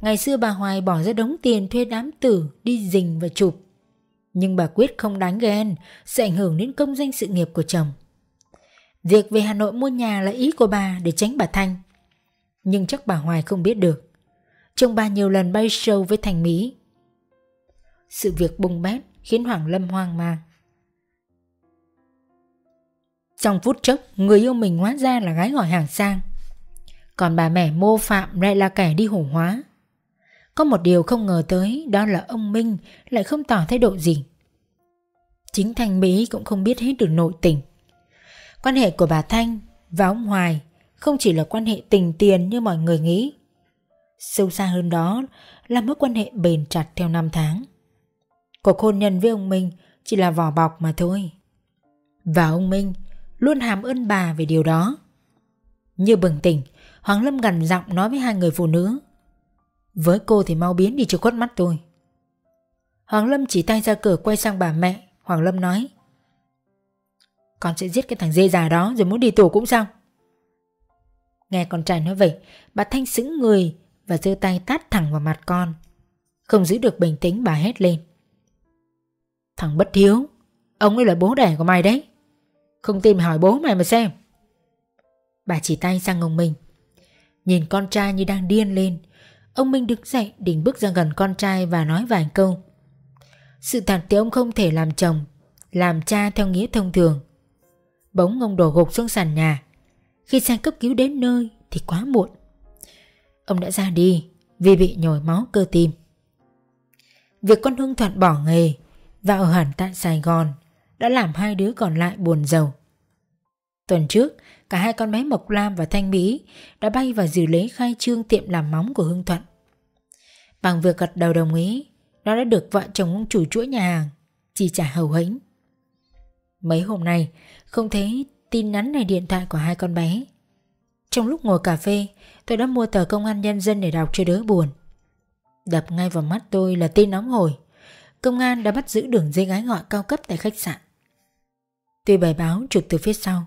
Ngày xưa bà Hoài bỏ ra đống tiền thuê đám tử đi rình và chụp. Nhưng bà quyết không đánh ghen, sẽ ảnh hưởng đến công danh sự nghiệp của chồng. Việc về Hà Nội mua nhà là ý của bà để tránh bà Thanh. Nhưng chắc bà Hoài không biết được trong bà nhiều lần bay show với Thành Mỹ. Sự việc bùng bét khiến Hoàng Lâm hoang mang. Trong phút chốc, người yêu mình hóa ra là gái gọi hàng sang. Còn bà mẹ mô phạm lại là kẻ đi hổ hóa. Có một điều không ngờ tới đó là ông Minh lại không tỏ thái độ gì. Chính Thanh Mỹ cũng không biết hết được nội tình. Quan hệ của bà Thanh và ông Hoài không chỉ là quan hệ tình tiền như mọi người nghĩ. Sâu xa hơn đó là mối quan hệ bền chặt theo năm tháng. Cuộc hôn nhân với ông Minh chỉ là vỏ bọc mà thôi. Và ông Minh luôn hàm ơn bà về điều đó. Như bừng tỉnh, Hoàng Lâm gần giọng nói với hai người phụ nữ. Với cô thì mau biến đi cho khuất mắt tôi. Hoàng Lâm chỉ tay ra cửa quay sang bà mẹ. Hoàng Lâm nói. Con sẽ giết cái thằng dê già đó rồi muốn đi tù cũng xong. Nghe con trai nói vậy, bà Thanh sững người và giơ tay tát thẳng vào mặt con. Không giữ được bình tĩnh bà hét lên. Thằng bất hiếu, ông ấy là bố đẻ của mày đấy. Không tin hỏi bố mày mà xem. Bà chỉ tay sang ông Minh. Nhìn con trai như đang điên lên, ông Minh đứng dậy định bước ra gần con trai và nói vài câu. Sự thật thì ông không thể làm chồng, làm cha theo nghĩa thông thường. Bỗng ông đổ gục xuống sàn nhà. Khi xe cấp cứu đến nơi thì quá muộn. Ông đã ra đi vì bị nhồi máu cơ tim. Việc con Hưng Thuận bỏ nghề và ở hẳn tại Sài Gòn đã làm hai đứa còn lại buồn giàu. Tuần trước, cả hai con bé Mộc Lam và Thanh Mỹ đã bay vào dự lễ khai trương tiệm làm móng của Hưng Thuận. Bằng việc gật đầu đồng ý, nó đã được vợ chồng ông chủ chuỗi nhà hàng chi trả hầu hĩnh. Mấy hôm nay, không thấy tin nhắn này điện thoại của hai con bé. Trong lúc ngồi cà phê, tôi đã mua tờ công an nhân dân để đọc cho đỡ buồn. Đập ngay vào mắt tôi là tin nóng hổi. Công an đã bắt giữ đường dây gái gọi cao cấp tại khách sạn. Tuy bài báo chụp từ phía sau,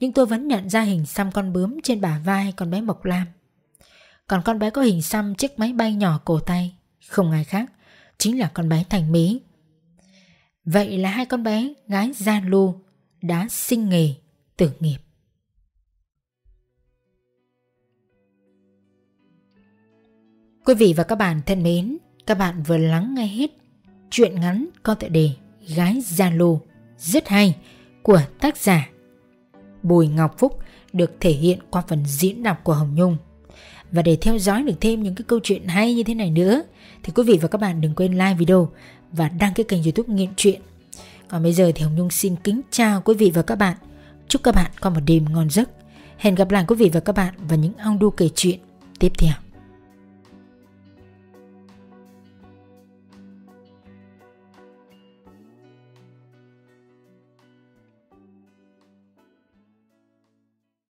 nhưng tôi vẫn nhận ra hình xăm con bướm trên bả vai con bé Mộc Lam. Còn con bé có hình xăm chiếc máy bay nhỏ cổ tay, không ai khác, chính là con bé Thành Mỹ. Vậy là hai con bé gái gian lu đã sinh nghề tử nghiệp. Quý vị và các bạn thân mến, các bạn vừa lắng nghe hết chuyện ngắn có tựa đề Gái Zalo rất hay của tác giả Bùi Ngọc Phúc được thể hiện qua phần diễn đọc của Hồng Nhung. Và để theo dõi được thêm những cái câu chuyện hay như thế này nữa thì quý vị và các bạn đừng quên like video và đăng ký kênh youtube Nghiện Chuyện. Còn bây giờ thì Hồng Nhung xin kính chào quý vị và các bạn. Chúc các bạn có một đêm ngon giấc. Hẹn gặp lại quý vị và các bạn vào những audio kể chuyện tiếp theo.